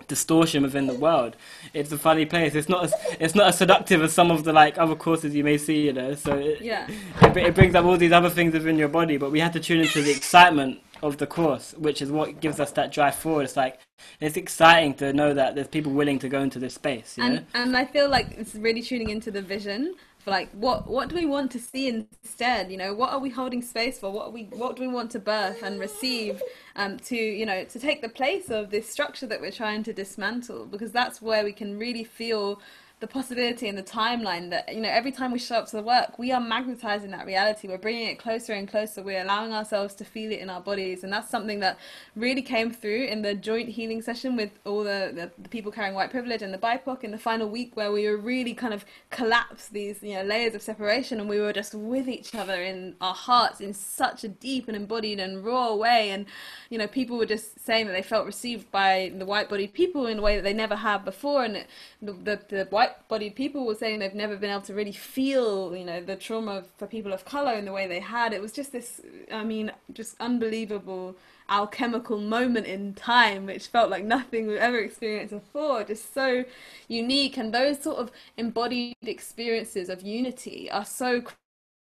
distortion within the world. It's a funny place. It's not as it's not as seductive as some of the like other courses you may see, you know. So it, Yeah. it, it brings up all these other things within your body, but we have to tune into the excitement of the course, which is what gives us that drive forward. It's like it's exciting to know that there's people willing to go into this space. You know? and and I feel like it's really tuning into the vision like what what do we want to see instead? You know what are we holding space for? What are we what do we want to birth and receive um to you know to take the place of this structure that we're trying to dismantle? Because that's where we can really feel the possibility and the timeline that you know every time we show up to the work we are magnetizing that reality. We're bringing it closer and closer. We're allowing ourselves to feel it in our bodies. And that's something that really came through in the joint healing session with all the, the, the people carrying white privilege and the BIPOC in the final week where we were really kind of collapsed these you know layers of separation and we were just with each other in our hearts in such a deep and embodied and raw way. And you know people were just saying that they felt received by the white bodied people in a way that they never have before. And the, the, the white bodied people were saying they've never been able to really feel you know the trauma for people of color in the way they had. It was just this i mean just unbelievable alchemical moment in time which felt like nothing we've ever experienced before. Just so unique. And those sort of embodied experiences of unity are so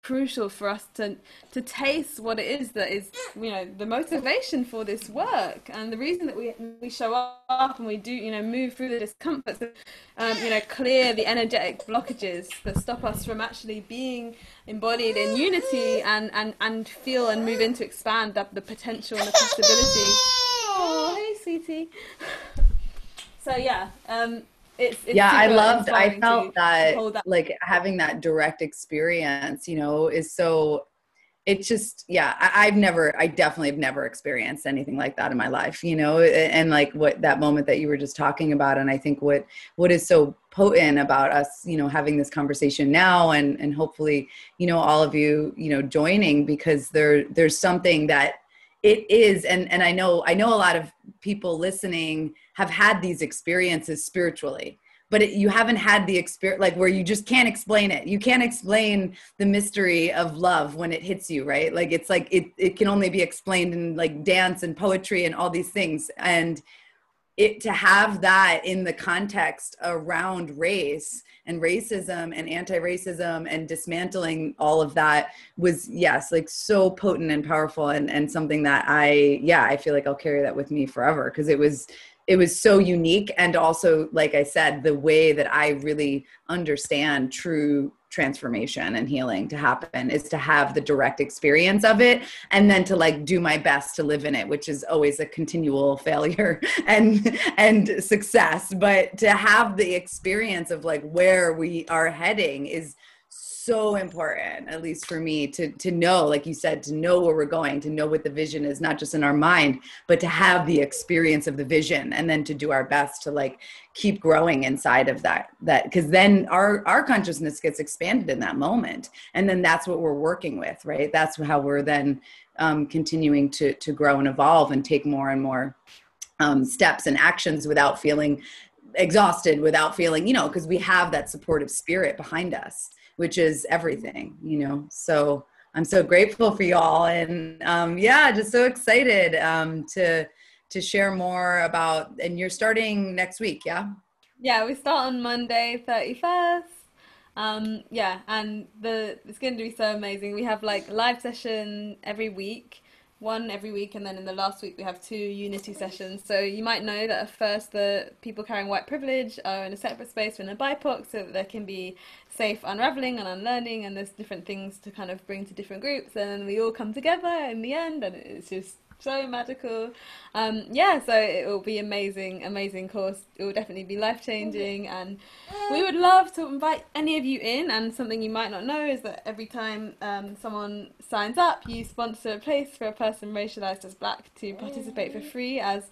crucial for us to to taste what it is that is you know the motivation for this work and the reason that we we show up and we do you know move through the discomforts um, you know clear the energetic blockages that stop us from actually being embodied in unity and and and feel and move into expand the, the potential and the possibility. Oh hey sweetie. So yeah um it's, it's yeah i loved i felt that, that like having that direct experience you know is so it's just yeah I, i've never i definitely have never experienced anything like that in my life you know and, and like what that moment that you were just talking about and i think what what is so potent about us you know having this conversation now and and hopefully you know all of you you know joining because there there's something that it is and and i know i know a lot of people listening have had these experiences spiritually but it, you haven't had the experience like where you just can't explain it. You can't explain the mystery of love when it hits you right? Like it's like it, it can only be explained in like dance and poetry and all these things. And it to have that in the context around race and racism and anti-racism and dismantling all of that was yes like so potent and powerful and and something that i yeah i feel like i'll carry that with me forever because it was it was so unique and also like i said the way that i really understand true transformation and healing to happen is to have the direct experience of it and then to like do my best to live in it which is always a continual failure and and success. But to have the experience of like where we are heading is so important at least for me to to know like you said to know where we're going to know what the vision is not just in our mind but to have the experience of the vision and then to do our best to like keep growing inside of that that because then our our consciousness gets expanded in that moment. And then that's what we're working with right? That's how we're then um, continuing to to grow and evolve and take more and more um, steps and actions without feeling exhausted without feeling you know because we have that supportive spirit behind us which is everything you know so i'm so grateful for y'all and um, yeah just so excited um, to to share more about and you're starting next week yeah Yeah, we start on Monday, 31st. Um, yeah, and the it's going to be so amazing. We have like live session every week one every week, and then in the last week we have two unity sessions. So you might know that at first the people carrying white privilege are in a separate space from the BIPOC, so that there can be safe unraveling and unlearning, and there's different things to kind of bring to different groups, and then we all come together in the end, and it's just so magical. Um, yeah, so it will be amazing, amazing course. It will definitely be life changing, and we would love to invite any of you in. And something you might not know is that every time um, someone signs up, you sponsor a place for a person racialized as black to participate for free as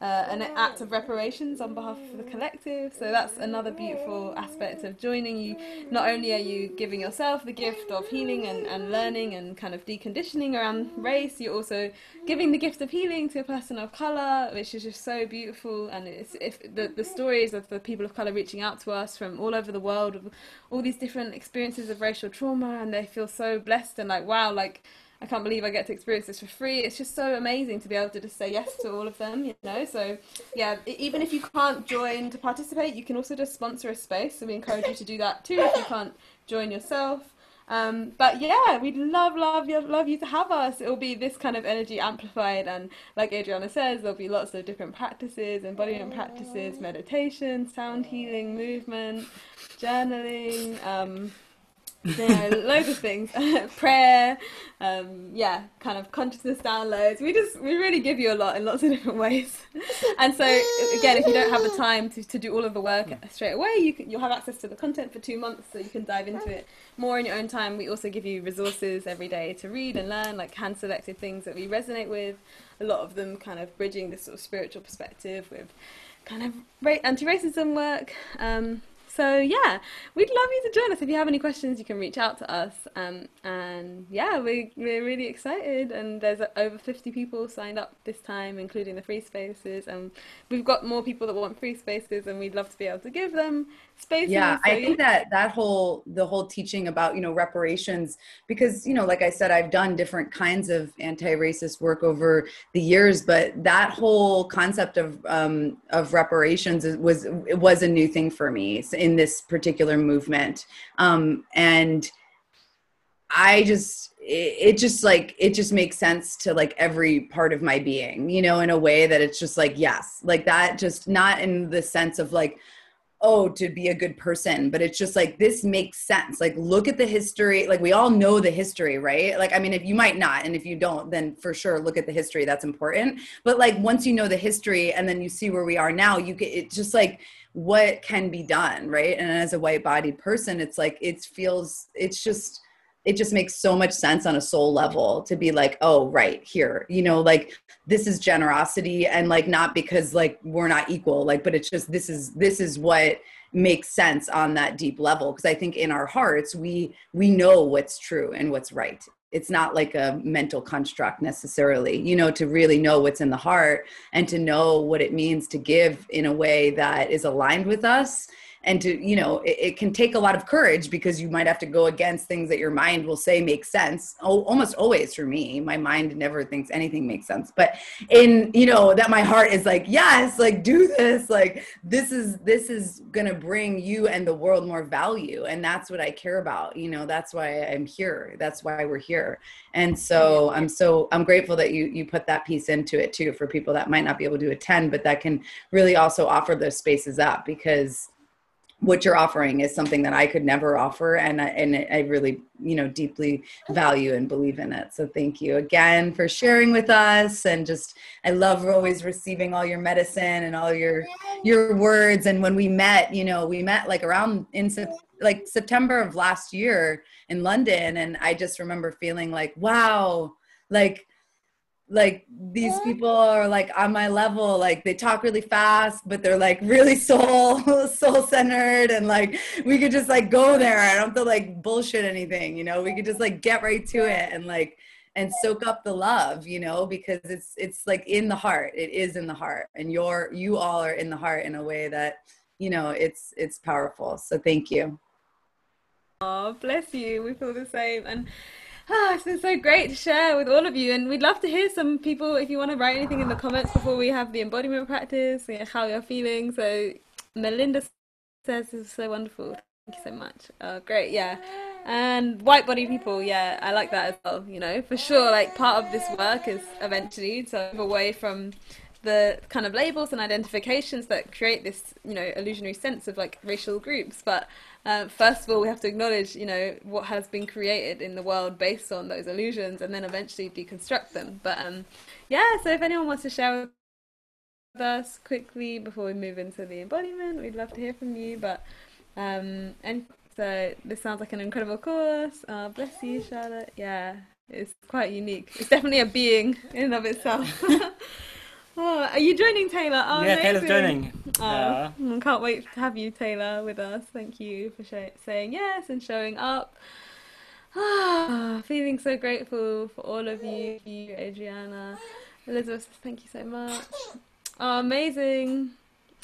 uh, an act of reparations on behalf of the collective. So that's another beautiful aspect of joining you. Not only are you giving yourself the gift of healing and, and learning and kind of deconditioning around race, you're also giving the gift of healing to a person of colour, which is just so beautiful. And it's if the, the stories of the people of colour reaching out to us from all over the world, of all these different experiences of racial trauma, and they feel so blessed and like, wow, like I can't believe I get to experience this for free. It's just so amazing to be able to just say yes to all of them, you know. So, yeah, even if you can't join to participate, you can also just sponsor a space. So we encourage you to do that too if you can't join yourself. Um, but yeah, we'd love, love, love you to have us. It'll be this kind of energy amplified, and like Adriana says, there'll be lots of different practices, embodiment practices, meditation, sound healing, movement, journaling. Um, are loads of things. Prayer um, yeah kind of consciousness downloads. We just we really give you a lot in lots of different ways. And so again if you don't have the time to, to do all of the work straight away you can, you'll have access to the content for two months so you can dive into it more in your own time. We also give you resources every day to read and learn like hand selected things that we resonate with. A lot of them kind of bridging this sort of spiritual perspective with kind of anti-racism work um, so yeah, we'd love you to join us. If you have any questions, you can reach out to us. Um, and yeah, we, we're really excited. And there's over 50 people signed up this time, including the free spaces. And we've got more people that want free spaces, and we'd love to be able to give them spaces. Yeah, so, I think yeah. that that whole the whole teaching about you know reparations because you know like I said, I've done different kinds of anti-racist work over the years, but that whole concept of um, of reparations was was a new thing for me in this particular movement, um, and I just it, just like it just makes sense to like every part of my being you know in a way that it's just like yes like that just not in the sense of like oh to be a good person but it's just like this makes sense. Like look at the history like we all know the history right? Like i mean if you might not and if you don't then for sure look at the history that's important. But like once you know the history and then you see where we are now you get it's just like what can be done right? And as a white bodied person it's like it feels it's just it just makes so much sense on a soul level to be like oh right here you know like this is generosity and like not because like we're not equal like but it's just this is this is what makes sense on that deep level. Because i think in our hearts we we know what's true and what's right it's not like a mental construct necessarily you know to really know what's in the heart and to know what it means to give in a way that is aligned with us and to you know it, it, can take a lot of courage because you might have to go against things that your mind will say make sense. Oh, almost always for me my mind never thinks anything makes sense. But in you know that my heart is like yes like do this like this is this is gonna bring you and the world more value. And that's what i care about you know that's why i'm here that's why we're here. And so i'm so i'm grateful that you you put that piece into it too for people that might not be able to attend but that can really also offer those spaces up because what you're offering is something that I could never offer, and I, and I really, you know, deeply value and believe in it. So thank you again for sharing with us, and just I love always receiving all your medicine and all your your words. And when we met, you know, we met like around in like September of last year in London, and I just remember feeling like, wow, like like these people are like on my level. Like they talk really fast but they're like really soul soul centered and like we could just like go there. I don't have to like bullshit anything you know? We could just like get right to it and like and soak up the love you know? Because it's it's like in the heart. It is in the heart. And you're you all are in the heart in a way that you know it's it's powerful. So thank you. Oh bless you. We feel the same. And Ah, it's been so great to share with all of you, and we'd love to hear some people if you want to write anything in the comments before we have the embodiment practice, how you're feeling. So, Melinda says is so wonderful. Thank you so much. Oh, great, yeah. And white body people, yeah, I like that as well, you know, for sure. Like part of this work is eventually to move away from the kind of labels and identifications that create this, you know, illusionary sense of like racial groups. But um, first of all, we have to acknowledge, you know, what has been created in the world based on those illusions, and then eventually deconstruct them. But um, yeah, so if anyone wants to share with us quickly before we move into the embodiment, we'd love to hear from you. But um, and so this sounds like an incredible course. Uh, bless you, Charlotte. Yeah, it's quite unique. It's definitely a being in and of itself. Oh, are you joining Taylor? Oh, yeah, amazing. Taylor's joining. Oh, can't wait to have you, Taylor, with us. Thank you for sh- saying yes and showing up. Ah, feeling so grateful for all of you, you, Adriana, Elizabeth. Thank you so much. Oh, amazing.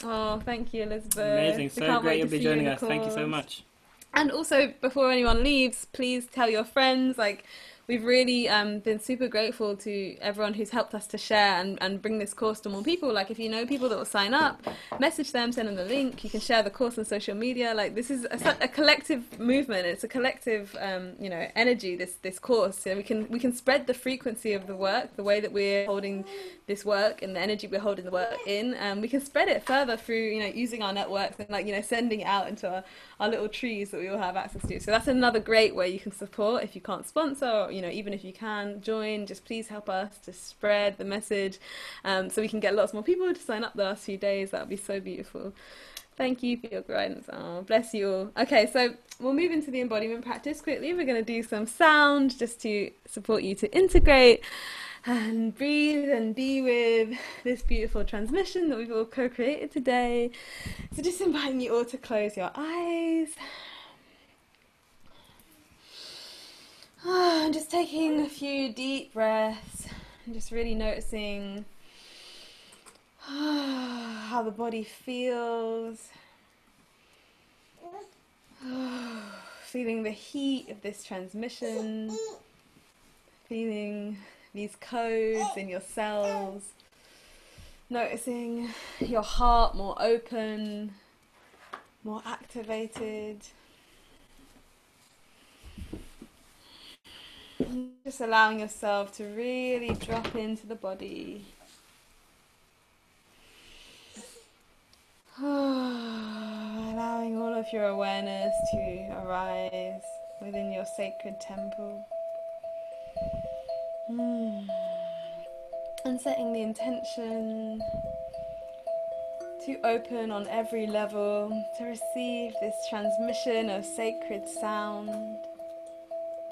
Oh, thank you, Elizabeth. amazing. We So can't great you'll be joining us. Thank you so much. And also, before anyone leaves, please tell your friends. Like, we've really um, been super grateful to everyone who's helped us to share and, and bring this course to more people. Like, if you know people that will sign up, message them, send them the link. You can share the course on social media. Like, this is a, a collective movement. It's a collective, um, you know, energy. This this course. So we can we can spread the frequency of the work, the way that we're holding this work, and the energy we're holding the work in. And we can spread it further through, you know, using our networks and like you know, sending it out into our our little trees that we all have access to. So that's another great way you can support if you can't sponsor, or, you know, even if you can join, just please help us to spread the message um, so we can get lots more people to sign up the last few days. That would be so beautiful. Thank you for your guidance. Oh, bless you all. Okay, so we'll move into the embodiment practice quickly. We're going to do some sound just to support you to integrate and breathe and be with this beautiful transmission that we've all co created today. So, just inviting you all to close your eyes. And just taking a few deep breaths and just really noticing how the body feels. Feeling the heat of this transmission, feeling these codes in your cells, noticing your heart more open, more activated. Just allowing yourself to really drop into the body. Allowing all of your awareness to arise within your sacred temple. Mm. And setting the intention to open on every level to receive this transmission of sacred sound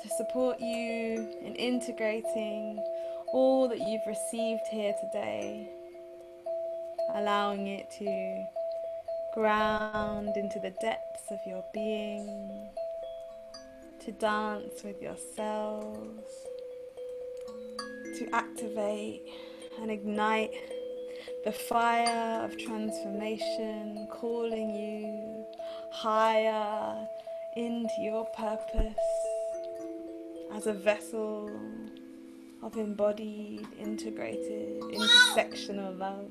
to support you in integrating all that you've received here today, allowing it to ground into the depths of your being, to dance with your cells, to activate and ignite the fire of transformation, calling you higher into your purpose as a vessel of embodied, integrated, intersectional love.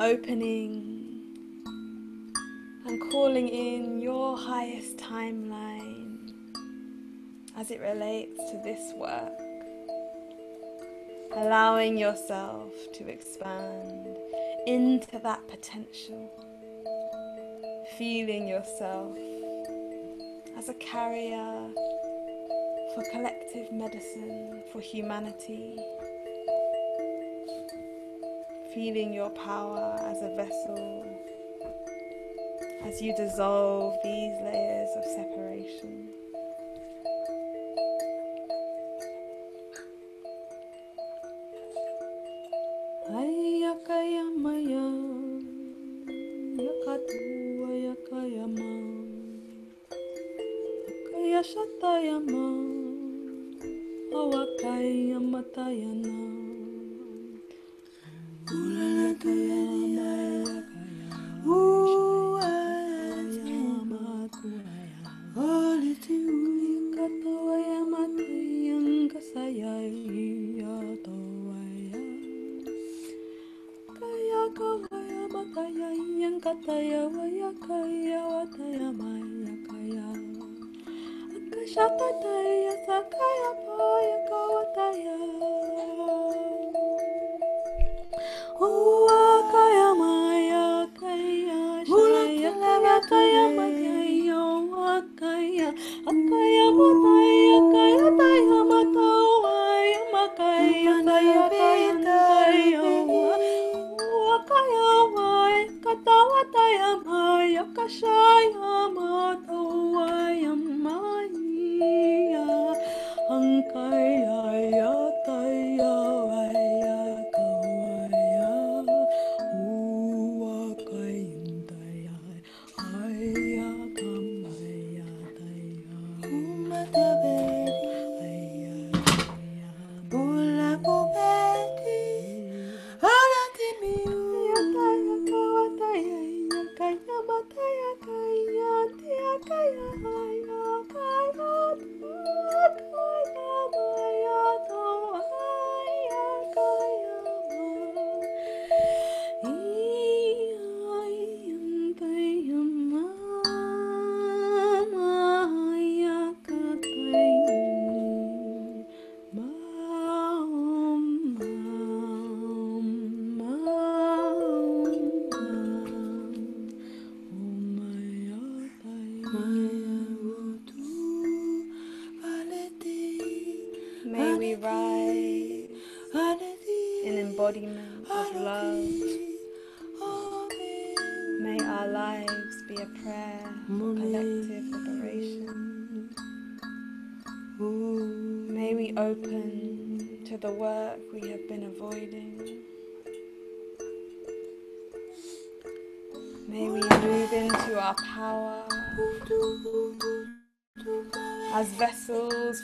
Opening and calling in your highest timeline as it relates to this work. Allowing yourself to expand into that potential. Feeling yourself as a carrier for collective medicine, for humanity. Feeling your power as a vessel as you dissolve these layers of separation.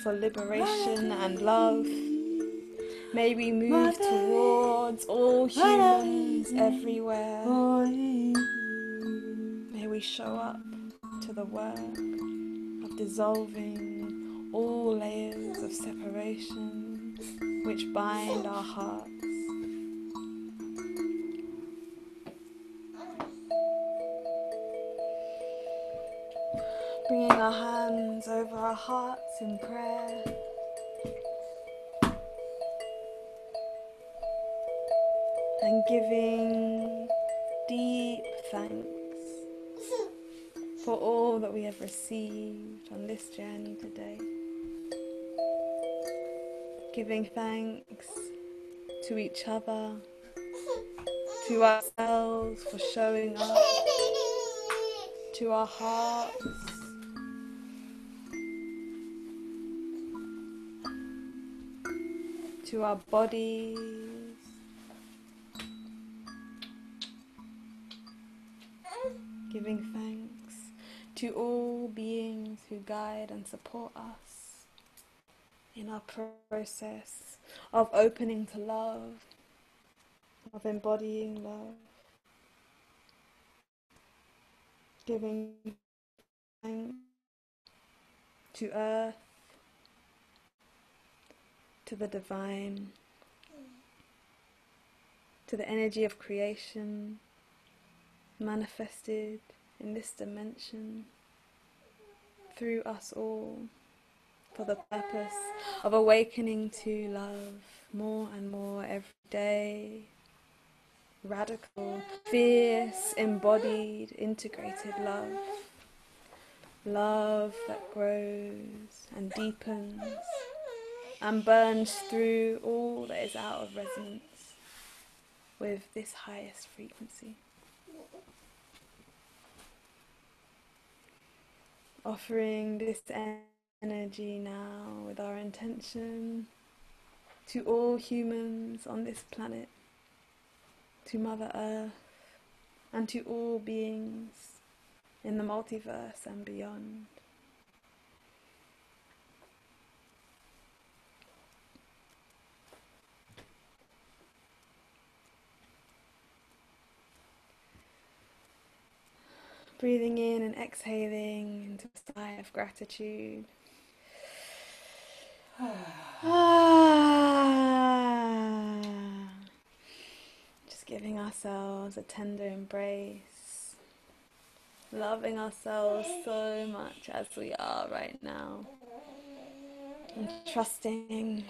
For liberation and love. May we move towards all humans everywhere. May we show up to the work of dissolving all layers of separation which bind our hearts. Bringing our hands over our hearts prayer. And giving deep thanks for all that we have received on this journey today. Giving thanks to each other, to ourselves for showing up, to our hearts. To our bodies, giving thanks to all beings who guide and support us in our process of opening to love, of embodying love, giving thanks to earth, to the divine, to the energy of creation manifested in this dimension through us all for the purpose of awakening to love more and more every day. Radical, fierce, embodied, integrated love. Love that grows and deepens and burns through all that is out of resonance with this highest frequency. offering this energy now with our intention to all humans on this planet, to Mother Earth, and to all beings in the multiverse and beyond. Breathing in and exhaling into a sigh of gratitude. Just giving ourselves a tender embrace, loving ourselves so much as we are right now. and trusting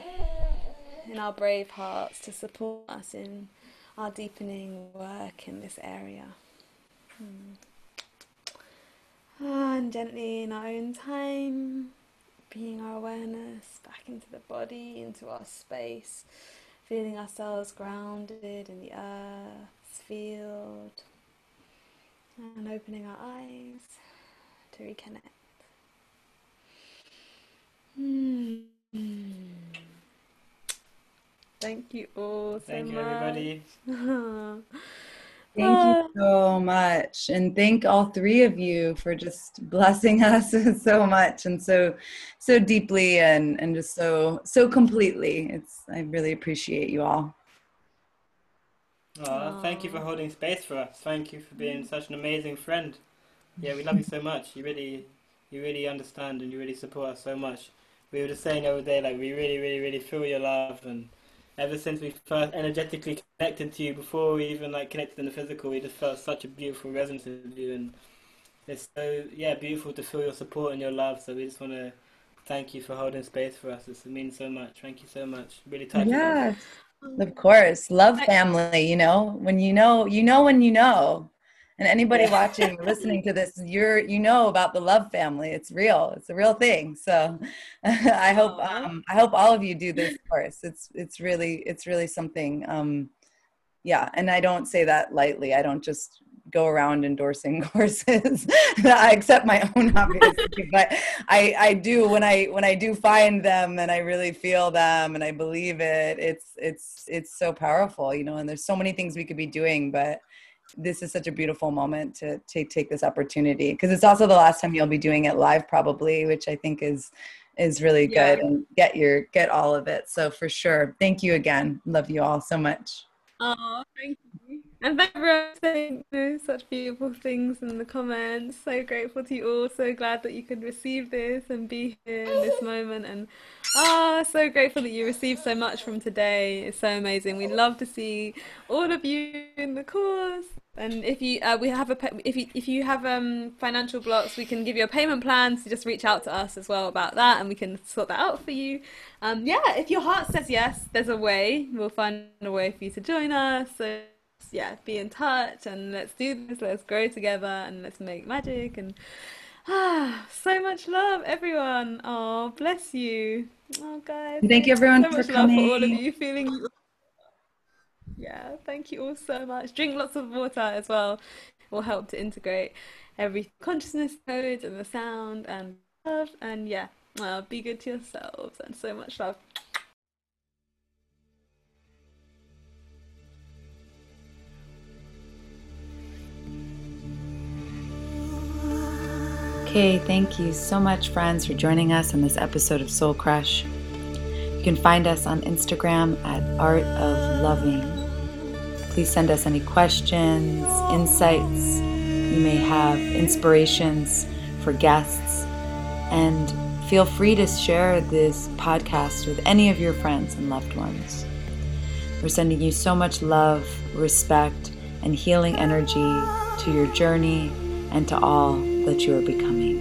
in our brave hearts to support us in our deepening work in this area. Hmm. And gently in our own time, bringing our awareness back into the body, into our space, feeling ourselves grounded in the earth's field, and opening our eyes to reconnect. Hmm. Thank you all so Thank you, much. everybody. Thank you ah. so much. And thank all three of you for just blessing us so much and so so deeply and and just so so completely. It's I really appreciate you all. Oh, thank you for holding space for us. Thank you for being mm. such an amazing friend. Yeah, we love you so much. You really, you really understand and you really support us so much. We were just saying the other day, like we really, really, really feel your love, and ever since we first energetically connected to you, before we even like connected in the physical, we just felt such a beautiful resonance with you, and it's so yeah beautiful to feel your support and your love. So we just want to thank you for holding space for us. It means so much. Thank you so much. Really touches us. Yes. Of course. Love family, you know. When you know, you know when you know. And anybody watching or listening to this, you're you know about the love family. It's real. It's a real thing. So I hope um I hope all of you do this course. It's it's really it's really something um yeah, and I don't say that lightly. I don't just go around endorsing courses. I accept my own obviously, but I I do when I when I do find them and I really feel them and I believe it. It's it's it's so powerful, you know. And there's so many things we could be doing, but this is such a beautiful moment to to take this opportunity because it's also the last time you'll be doing it live probably, which I think is is really Yeah. good and get your get all of it. So for sure, thank you again. Love you all so much. Oh, thank you. And thank everyone for saying you know, such beautiful things in the comments. So grateful to you all. So glad that you could receive this and be here in this moment. And ah, so grateful that you received so much from today. It's so amazing. We love to see all of you in the course. And if you uh, we have a if you if you have um financial blocks, we can give you a payment plan. So just reach out to us as well about that, and we can sort that out for you. Um, yeah, if your heart says yes, there's a way. We'll find a way for you to join us. So yeah, be in touch and let's do this. Let's grow together and let's make magic. And ah, so much love, everyone. Oh, bless you. Oh, guys. Thank you everyone so for much love for all of you feeling. Yeah, thank you all so much. Drink lots of water as well. It Will help to integrate every consciousness code and the sound and love. And yeah, well, be good to yourselves and so much love. Okay, thank you so much, friends, for joining us on this episode of Soul Crush. You can find us on Instagram at Art of Loving. Please send us any questions, insights, you may have inspirations for guests, and feel free to share this podcast with any of your friends and loved ones. We're sending you so much love, respect, and healing energy to your journey and to all that you are becoming.